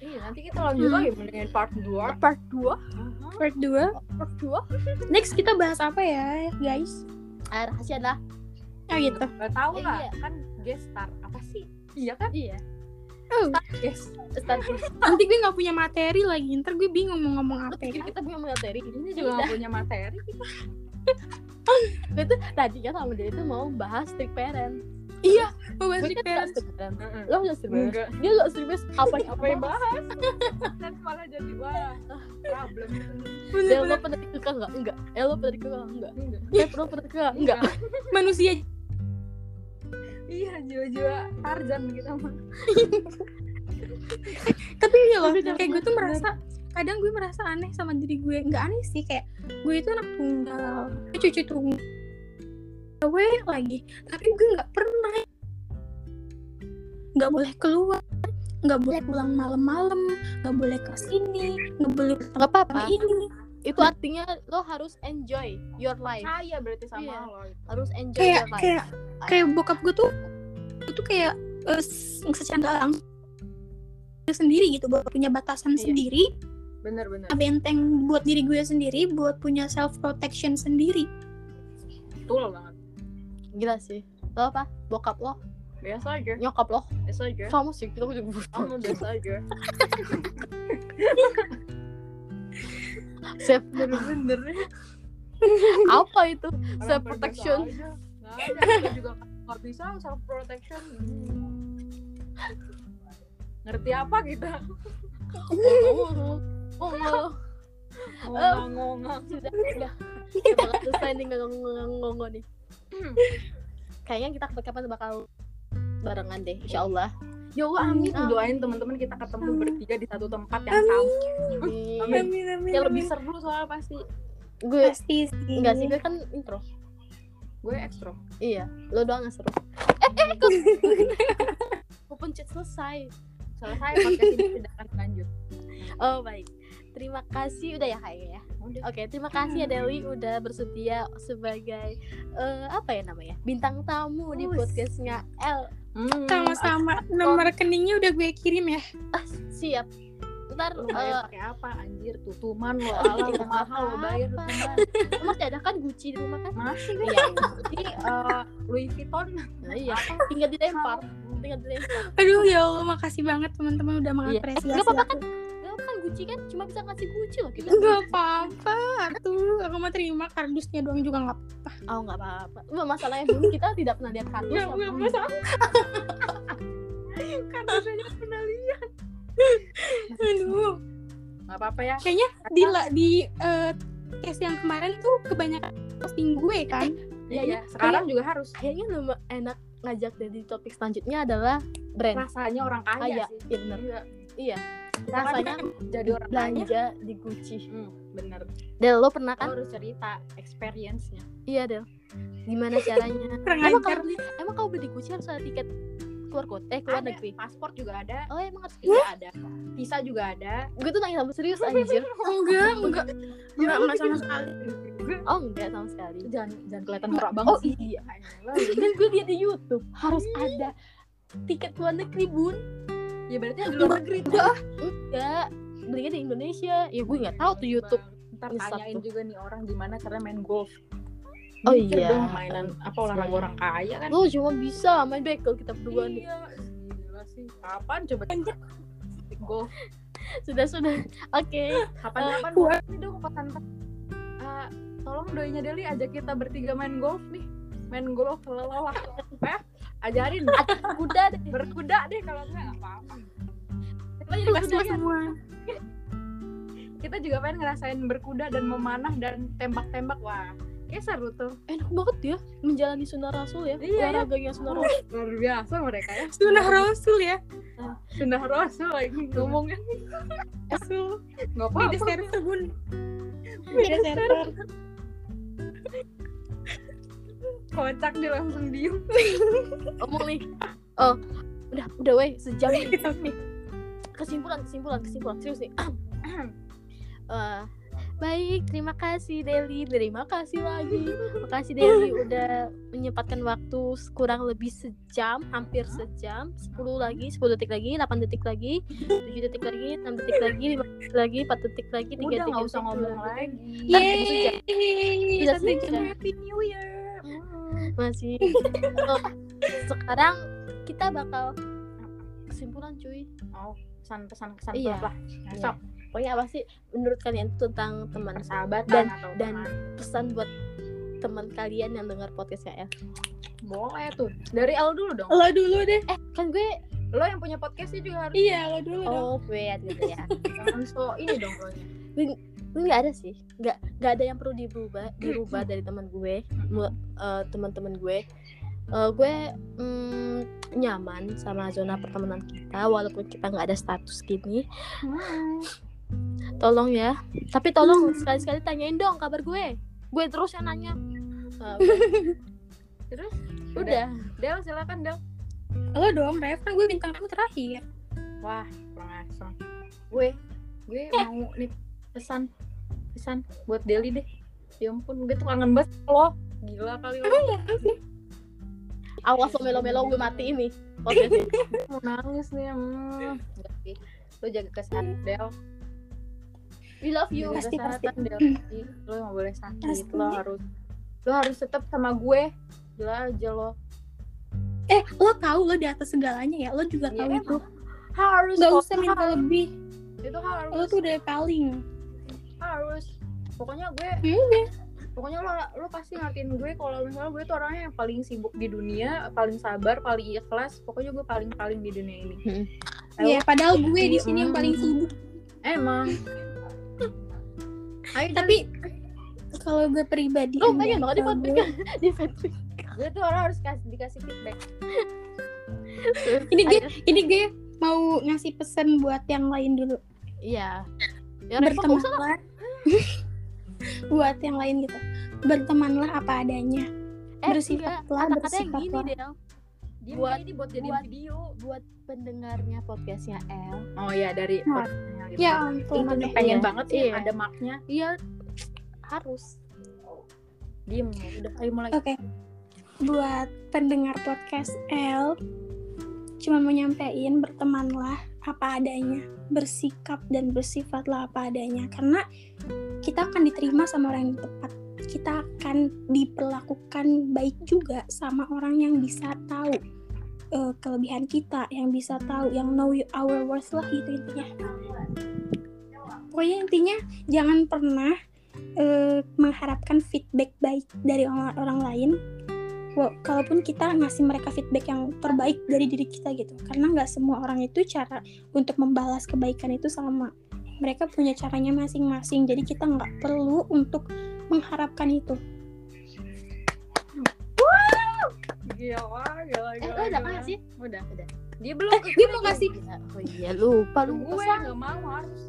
Iya nanti kita lanjut Hmm. lagi mendingan part 2 part 2 Part 2 part 2 Next kita bahas apa ya guys? ah, rahasia lah Oh gitu. Gak tau Eh, lah iya. kan guest star apa sih? Iya kan? Iya. Oh, guest. Start Nanti gue gak punya materi lagi Ntar gue bingung mau ngomong apa pikir ya. kita punya materi. Ini juga gak punya materi. Itu tadi kan sama dia itu mau bahas strict parent Iya Mau bahas gue strict kan gak parents lo gak parent enggak. Dia gak parent apa yang apa yang bahas dan malah jadi wah problem. Ya lo pernah dikekang nggak? Enggak. Ya lo pernah dikekang enggak? enggak. Ya lo pernah dikekang enggak? Manusia iya jiwa-jiwa Tarzan kita mah. Tapi iya loh Kayak gue tuh merasa Kadang gue merasa aneh sama diri gue Nggak aneh sih Kayak gue itu anak tunggal. Cucu tunggal Gue lagi. Tapi gue nggak pernah. Nggak boleh keluar. Nggak boleh pulang malam-malam. Nggak boleh ke sini. Nggak boleh tempat apa-apa. ini. Itu artinya lo harus enjoy your life. kaya berarti sama Iya. lo Harus enjoy kayak your life. kayak kayak bokap gue tuh itu kayak s- secara langsung sendiri gitu buat punya batasan Iya. sendiri. Bener-bener benteng buat diri gue sendiri buat punya self protection sendiri. Betul banget Gila sih. Lo apa? Bokap lo, biasa aja nyokap lo. biasa aja Kamu sih, kita juga butuh. kamu biasa aja Self bener-bener apa itu? Self protection. Nggak ada, kita juga nggak bisa self protection ngerti apa kita Oh, oh, oh. ngomong-ngomong sudah sudah Udah bakal selesai nih ngomong-ngomong nih kayaknya kita kapan bakal barengan deh insya Allah ya Allah amin. Amin. doain teman-teman kita ketemu bertiga di satu tempat yang sama. Amin. Amin. amin ya lebih seru soalnya pasti. Gue pasti sih. Enggak sih gue kan intro. Gue ekstro. Iya lo doang yang seru. Eh eh kok aku pencet selesai. Selesai podcast ini tidak akan lanjut. Oh baik terima kasih udah ya kayaknya ya Oke, terima kasih ya Dewi udah bersedia sebagai eh, apa ya namanya bintang tamu di Us. podcastnya L. Hmm, sama-sama nomor rekeningnya udah gue kirim ya Ah, siap. Ntar lu eh, bayar pakai apa anjir tutuman lo ala lo mahal lo bayar tutuman masih ada kan Gucci di rumah kan? masih kan Iya, ini eh, Louis Vuitton nah, iya. Tinggal dilempar, tinggal dilempar. aduh ya Allah makasih banget teman-teman udah Iya. mengapresiasi Gak apa-apa kan? Kan Gucci kan cuma bisa ngasih Gucci loh kita. Gak apa-apa tuh aku mau terima kardusnya doang juga nggak apa Oh nggak apa-apa. Masalahnya dulu kita tidak pernah lihat kardus. Nggak, nggak masalah. rasanya pernah lihat aduh nggak apa-apa ya kayaknya di la- di eh, case yang kemarin tuh kebanyakan posting gue kan iya ya sekarang juga harus Kayaknya lebih enak ngajak dari topik selanjutnya adalah brand. rasanya orang kaya Kaya, sih iya bener. Iya. Iya. Rasanya jadi orang belanja di Gucci. hmm, bener Del, lo pernah Lo kan? harus cerita experience-nya Iya, Del. Gimana caranya? emang kalau beli, emang kalau beli di Gucci harus ada tiket keluar kota, eh keluar ada negeri. paspor juga ada Oh, emang harus juga ada visa juga ada Gue tuh nanya sama serius anjir. enggak enggak enggak enggak sama sekali Oh, enggak sama sekali. jangan jangan kelihatan norak banget Oh iya. Lo, Dan gue lihat di YouTube harus ada tiket keluar negeri, Bun. Ya berarti yang di luar negeri tuh Enggak. Belinya di Indonesia. Ya gue nggak tahu tuh YouTube. ntar tanyain tuh. juga nih orang gimana cara main golf Oh Mikir iya. dong mainan apa olahraga orang kaya kan Lo cuma bisa main bekel kita berdua nih. iya gila sih kapan coba golf Sudah sudah. Oke. kapan-kapan Wah. ini dong pesan Eh, tolong doinya Deli ajak kita bertiga main golf nih main golf lelah eh ajarin. Udah deh. berkuda deh kalau enggak nggak apa-apa. Kita jadi berkuda semua. kita juga pengen ngerasain berkuda dan memanah dan tembak-tembak. Wah kayak seru tuh. Enak banget ya menjalani sunnah rasul ya. Iya, iya. Olahraganya sunnah rasul. luar biasa mereka ya. Sunnah rasul ya. Sudah rasul lagi ngomongnya. Rasul. Nggak apa-apa. Server bun beda server kocak dia langsung diem Ngomong nih. Oh, udah udah weh sejam nih. Kesimpulan kesimpulan kesimpulan serius nih. Eh, Baik, terima kasih Deli. Terima kasih lagi. Makasih Deli udah menyempatkan waktu kurang lebih sejam, hampir sejam. 10 lagi, 10 detik lagi, 8 detik lagi, 7 detik lagi, 6 detik lagi, 5 detik lagi, 4 detik lagi, 3 Udah detik nggak usah ngomong detik. lagi. Yeay, sejam. jam. Happy New Year. Masih. Oh, sekarang kita bakal kesimpulan cuy. Oh, pesan-pesan kesan Iya. lah. Sok, Pokoknya apa sih menurut kalian itu tentang teman sahabat Dan- atau dan teman. pesan buat teman kalian yang dengar podcastnya El. boleh tuh. Dari El dulu dong. Lo dulu deh. Eh kan gue Lo yang punya podcastnya juga harus Iya, lo dulu dong. oh gue gitu ya. jangan so ini dong lo. Gue nggak ada sih. Nggak nggak ada yang perlu dirubah dirubah dari teman gue eh, teman-teman gue. Eh, gue mm, nyaman sama zona pertemanan kita walaupun kita nggak ada status gini. Tolong ya. Tapi tolong sekali-sekali tanyain dong kabar gue. Gue terus yang nanya. Udah. Terus? Udah. Del silakan Del. Lo dong, Rev. Kan gue bintang kamu terakhir. Wah, asem. Gue gue mau nih pesan pesan buat Deli deh. Ya ampun, gue tuh kangen banget lo. Gila kali lo. awas lo melo-melo gue mati ini mau nangis nih. Hmm. Sih. Lo jaga kesehatan Del. we love you Jaga Pasti, kesehatan Del. Lo nggak boleh sakit. Pasti. Lo harus lo harus tetap sama gue. Gila aja lo. Eh, lo tahu lo di atas segalanya ya. Lo juga Iya, tahu itu. Harus Gak usah minta lebih. Itu harus. Lo tuh udah paling. Harus. Pokoknya gue Ya udah. pokoknya lo lo pasti ngertiin gue kalau misalnya gue tuh orangnya yang paling sibuk di dunia paling sabar paling ikhlas pokoknya gue paling paling di dunia ini Ya, padahal gue di sini yang Hmm. paling sibuk. emang Ayo, Tapi kalau gue pribadi, nih, pengen banget di di gue tuh orang harus kasih dikasih feedback ini gue ini gue mau ngasih pesan buat yang lain dulu. iya ya. Bertemanlah. buat yang lain gitu. Bertemanlah apa adanya. eh Bersifatlah, gini bersifatlah. Del dia Buat- ini buat jadi buat- video buat pendengarnya podcastnya El oh ya dari Nah, Ya ampun. itu deh. pengen Iya, banget sih iya. ada marknya iya harus diem udah ayo mulai Oke. Buat pendengar podcast L, cuma mau nyampein bertemanlah apa adanya, bersikap dan bersifatlah apa adanya. Karena kita akan diterima sama orang yang tepat. Kita akan diperlakukan baik juga sama orang yang bisa tahu eh, kelebihan kita, yang bisa tahu, yang know our worth lah gitu intinya. Pokoknya intinya jangan pernah eh, mengharapkan feedback baik dari orang, orang lain kalaupun kita ngasih mereka feedback yang terbaik dari diri kita gitu. Karena nggak semua orang itu cara untuk membalas kebaikan itu sama mereka punya caranya masing-masing. Jadi kita nggak perlu untuk mengharapkan itu. Gila gila eh gila, lo udah gila. ngasih? Udah udah. Dia belum eh dia mau kasih oh iya lupa lu gue nggak mau harus.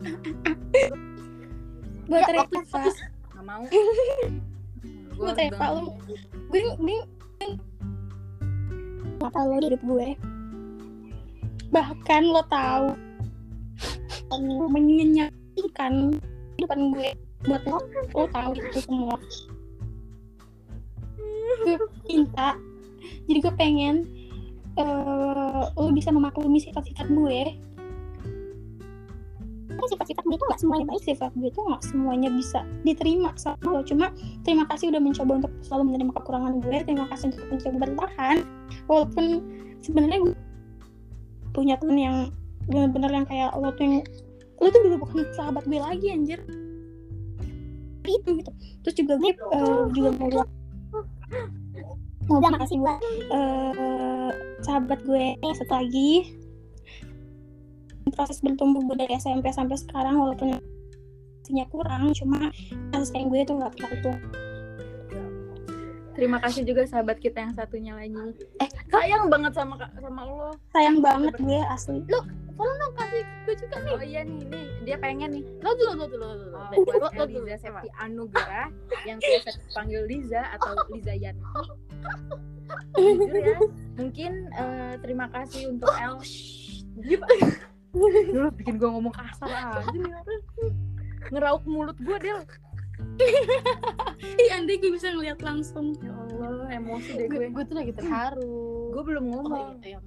Buat Ya, nggak mau. Buat Reva lu gue gue apa lo hidup gue. Bahkan lo tahu lo menyenangkan depan gue buat lo lo tahu itu semua. Gue minta jadi gue pengen eh lo bisa memaklumi sifat-sifat gue sifat-sifat gue itu nggak semuanya baik sifat gue itu nggak semuanya bisa diterima sama lo. Cuma terima kasih udah mencoba untuk selalu menerima kekurangan gue terima kasih untuk mencoba bertahan. Walaupun sebenarnya gue punya temen yang bener-bener yang kayak lo tuh yang lo tuh udah bukan sahabat gue lagi anjir. Itu gitu. Terus juga gue eh, juga mau bilang mau bilang makasih buat eh, sahabat gue yang satu lagi proses bertumbuh gue dari SMP sampai sekarang walaupun hasilnya kurang cuma kasih sayang gue itu nggak pernah itu Terima kasih juga sahabat kita yang satunya lagi. Eh, sayang banget sama sama lo. sayang banget gue asli Tolong dong kasih gue juga nih. Oh iya nih, nih dia pengen nih. Lo dulu, lo dulu, lo dulu. Oh, Lo- buat lo- lo dulu. Liza Septi Anugerah yang biasa dipanggil Liza atau Liza Yanti. Jujur ya, mungkin eh, terima kasih untuk El. Dulu bikin gue ngomong kasar aja nih orang. Ngerauk mulut gue, Del. Iya, Andre gue bisa ngeliat langsung. Ya Allah, emosi deh gue. gue tuh lagi terharu Gue belum oh ngomong. iya, iya.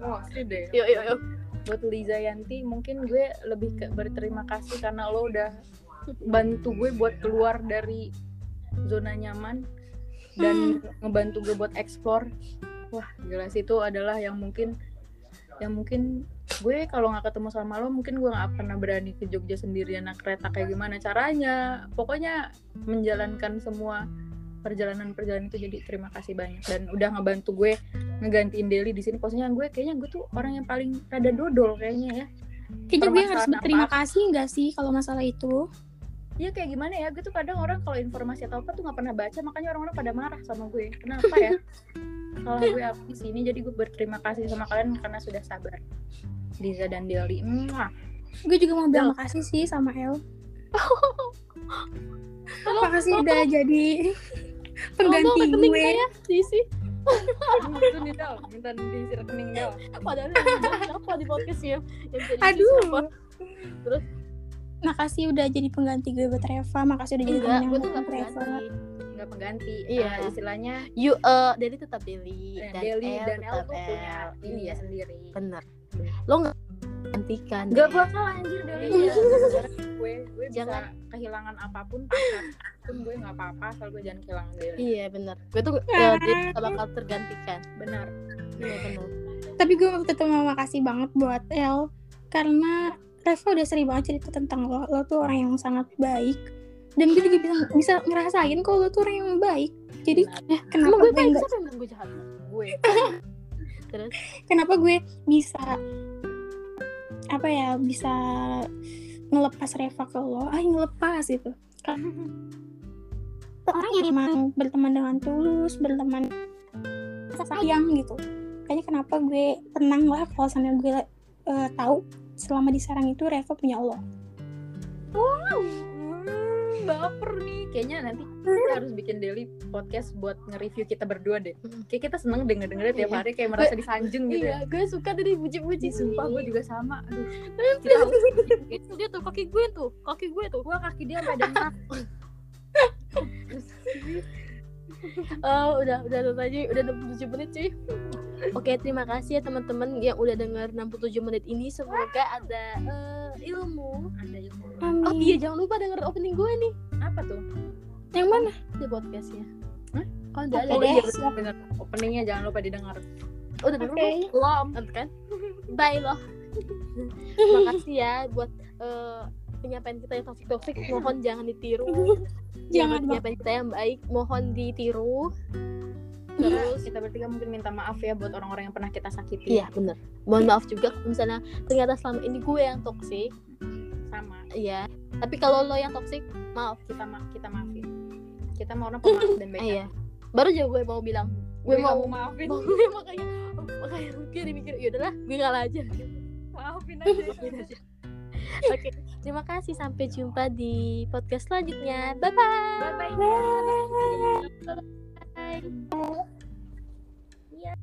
Emosi deh. yuk yuk yuk Buat Liza Yanti, mungkin gue lebih ke berterima kasih karena lo udah bantu gue buat keluar dari zona nyaman dan ngebantu gue buat explore. Wah, jelas itu adalah yang mungkin yang mungkin gue kalau nggak ketemu sama lo mungkin gue nggak pernah berani ke Jogja sendirian naik kereta kayak gimana. Caranya pokoknya menjalankan semua perjalanan-perjalanan itu. Jadi terima kasih banyak. Dan udah ngebantu gue ngegantiin Deli di sini. Posisinya gue kayaknya gue tuh orang yang paling rada dodol kayaknya ya. Kayaknya gue harus berterima kasih nggak sih kalau masalah itu? Iya kayak gimana ya, gue tuh kadang orang kalau informasi atau apa tuh nggak pernah baca, makanya orang-orang pada marah sama gue. Kenapa ya? Kalau gue apa di sini, jadi gue berterima kasih sama kalian karena sudah sabar. Liza dan Deli, Mwah. Gue juga mau bilang makasih sih sama El. Makasih udah jadi pengganti gue. saya Sisi Aduh, itu nih Del, minta diisi rekening Del. padahal yang siapa di podcastnya yang jadi Aduh. siapa terus Makasih udah jadi pengganti gue buat Reva. Makasih udah jadi enggak temen gue nggak buat Reva. pengganti Nggak pengganti. Iya. Ah, istilahnya you eh Deli tetap Deli eh, dan Deli El dan tuh punya ini Iya, ya sendiri. bener lo nggak gantikan Gak Del. bakal anjir Deli. Iya. Gue, gue bisa Jangan. kehilangan apa pun, pun gue nggak apa-apa, asal gue jangan kehilangan Deli. iya bener gue tuh eh, dia nggak bakal tergantikan Benar. iya bener Tapi gue tetap mau makasih banget buat El karena Reva udah sering banget cerita tentang lo. Lo tuh orang yang sangat baik. Dan gue juga bisa bisa ngerasain kalau lo tuh orang yang baik. Jadi Benar. kenapa gue baik bilang gue jahat Gue. terus kenapa gue bisa apa ya bisa ngelepas Reva ke lo ah ngelepas gitu Karena orang yang emang berteman dengan tulus berteman sayang gitu kayaknya kenapa gue tenang lah kalau misalnya gue eh, tahu selama di sarang itu Reva punya Allah Hmm, baper nih. Kayaknya nanti kita harus bikin daily podcast buat nge-review kita berdua deh. Kayak kita seneng denger dengernya tiap Iya. hari kayak merasa disanjung gitu. iya ya. gue suka tadi puji-puji Ih, sumpah gue juga sama. Aduh. Kita itu dia tuh kaki gue tuh kaki gue tuh Gue kaki dia sampai dengak. Oh, udah udah udah udah 67 menit cuy. Oke, terima kasih ya teman-teman yang udah denger 67 menit ini. Semoga ada eh, ilmu. Ada ilmu. Amin. Oh iya, jangan lupa denger opening gue nih Apa tuh? yang mana di podcastnya. Hah? Oh, udah ada. Oke Oh iya siap. bener. Openingnya jangan lupa didengar. Udah denger Oke. belum? Kan? Bye loh. Makasih ya buat eh, penyampaian kita yang toksik-toksik. Mohon jangan ditiru. Jangan, penyampaian kita yang baik, mohon ditiru. Terus kita bertiga mungkin minta maaf ya buat orang-orang yang pernah kita sakiti. Iya, bener. Mohon maaf juga kalau misalnya ternyata selama ini gue yang toksik. Sama. Iya. Tapi kalau lo yang toksik, maaf. Kita ma kita maafin. Kita mau orang pemaaf dan baik. Iya. Baru aja gue mau bilang, gue Gue mau mau maafin. mau makanya makanya gue mikir ya udahlah, gue ngalah aja. Maafin aja. Maafin aja. Oke, terima kasih sampai jumpa di podcast selanjutnya. Bye bye. Bye bye. Bye. Yeah.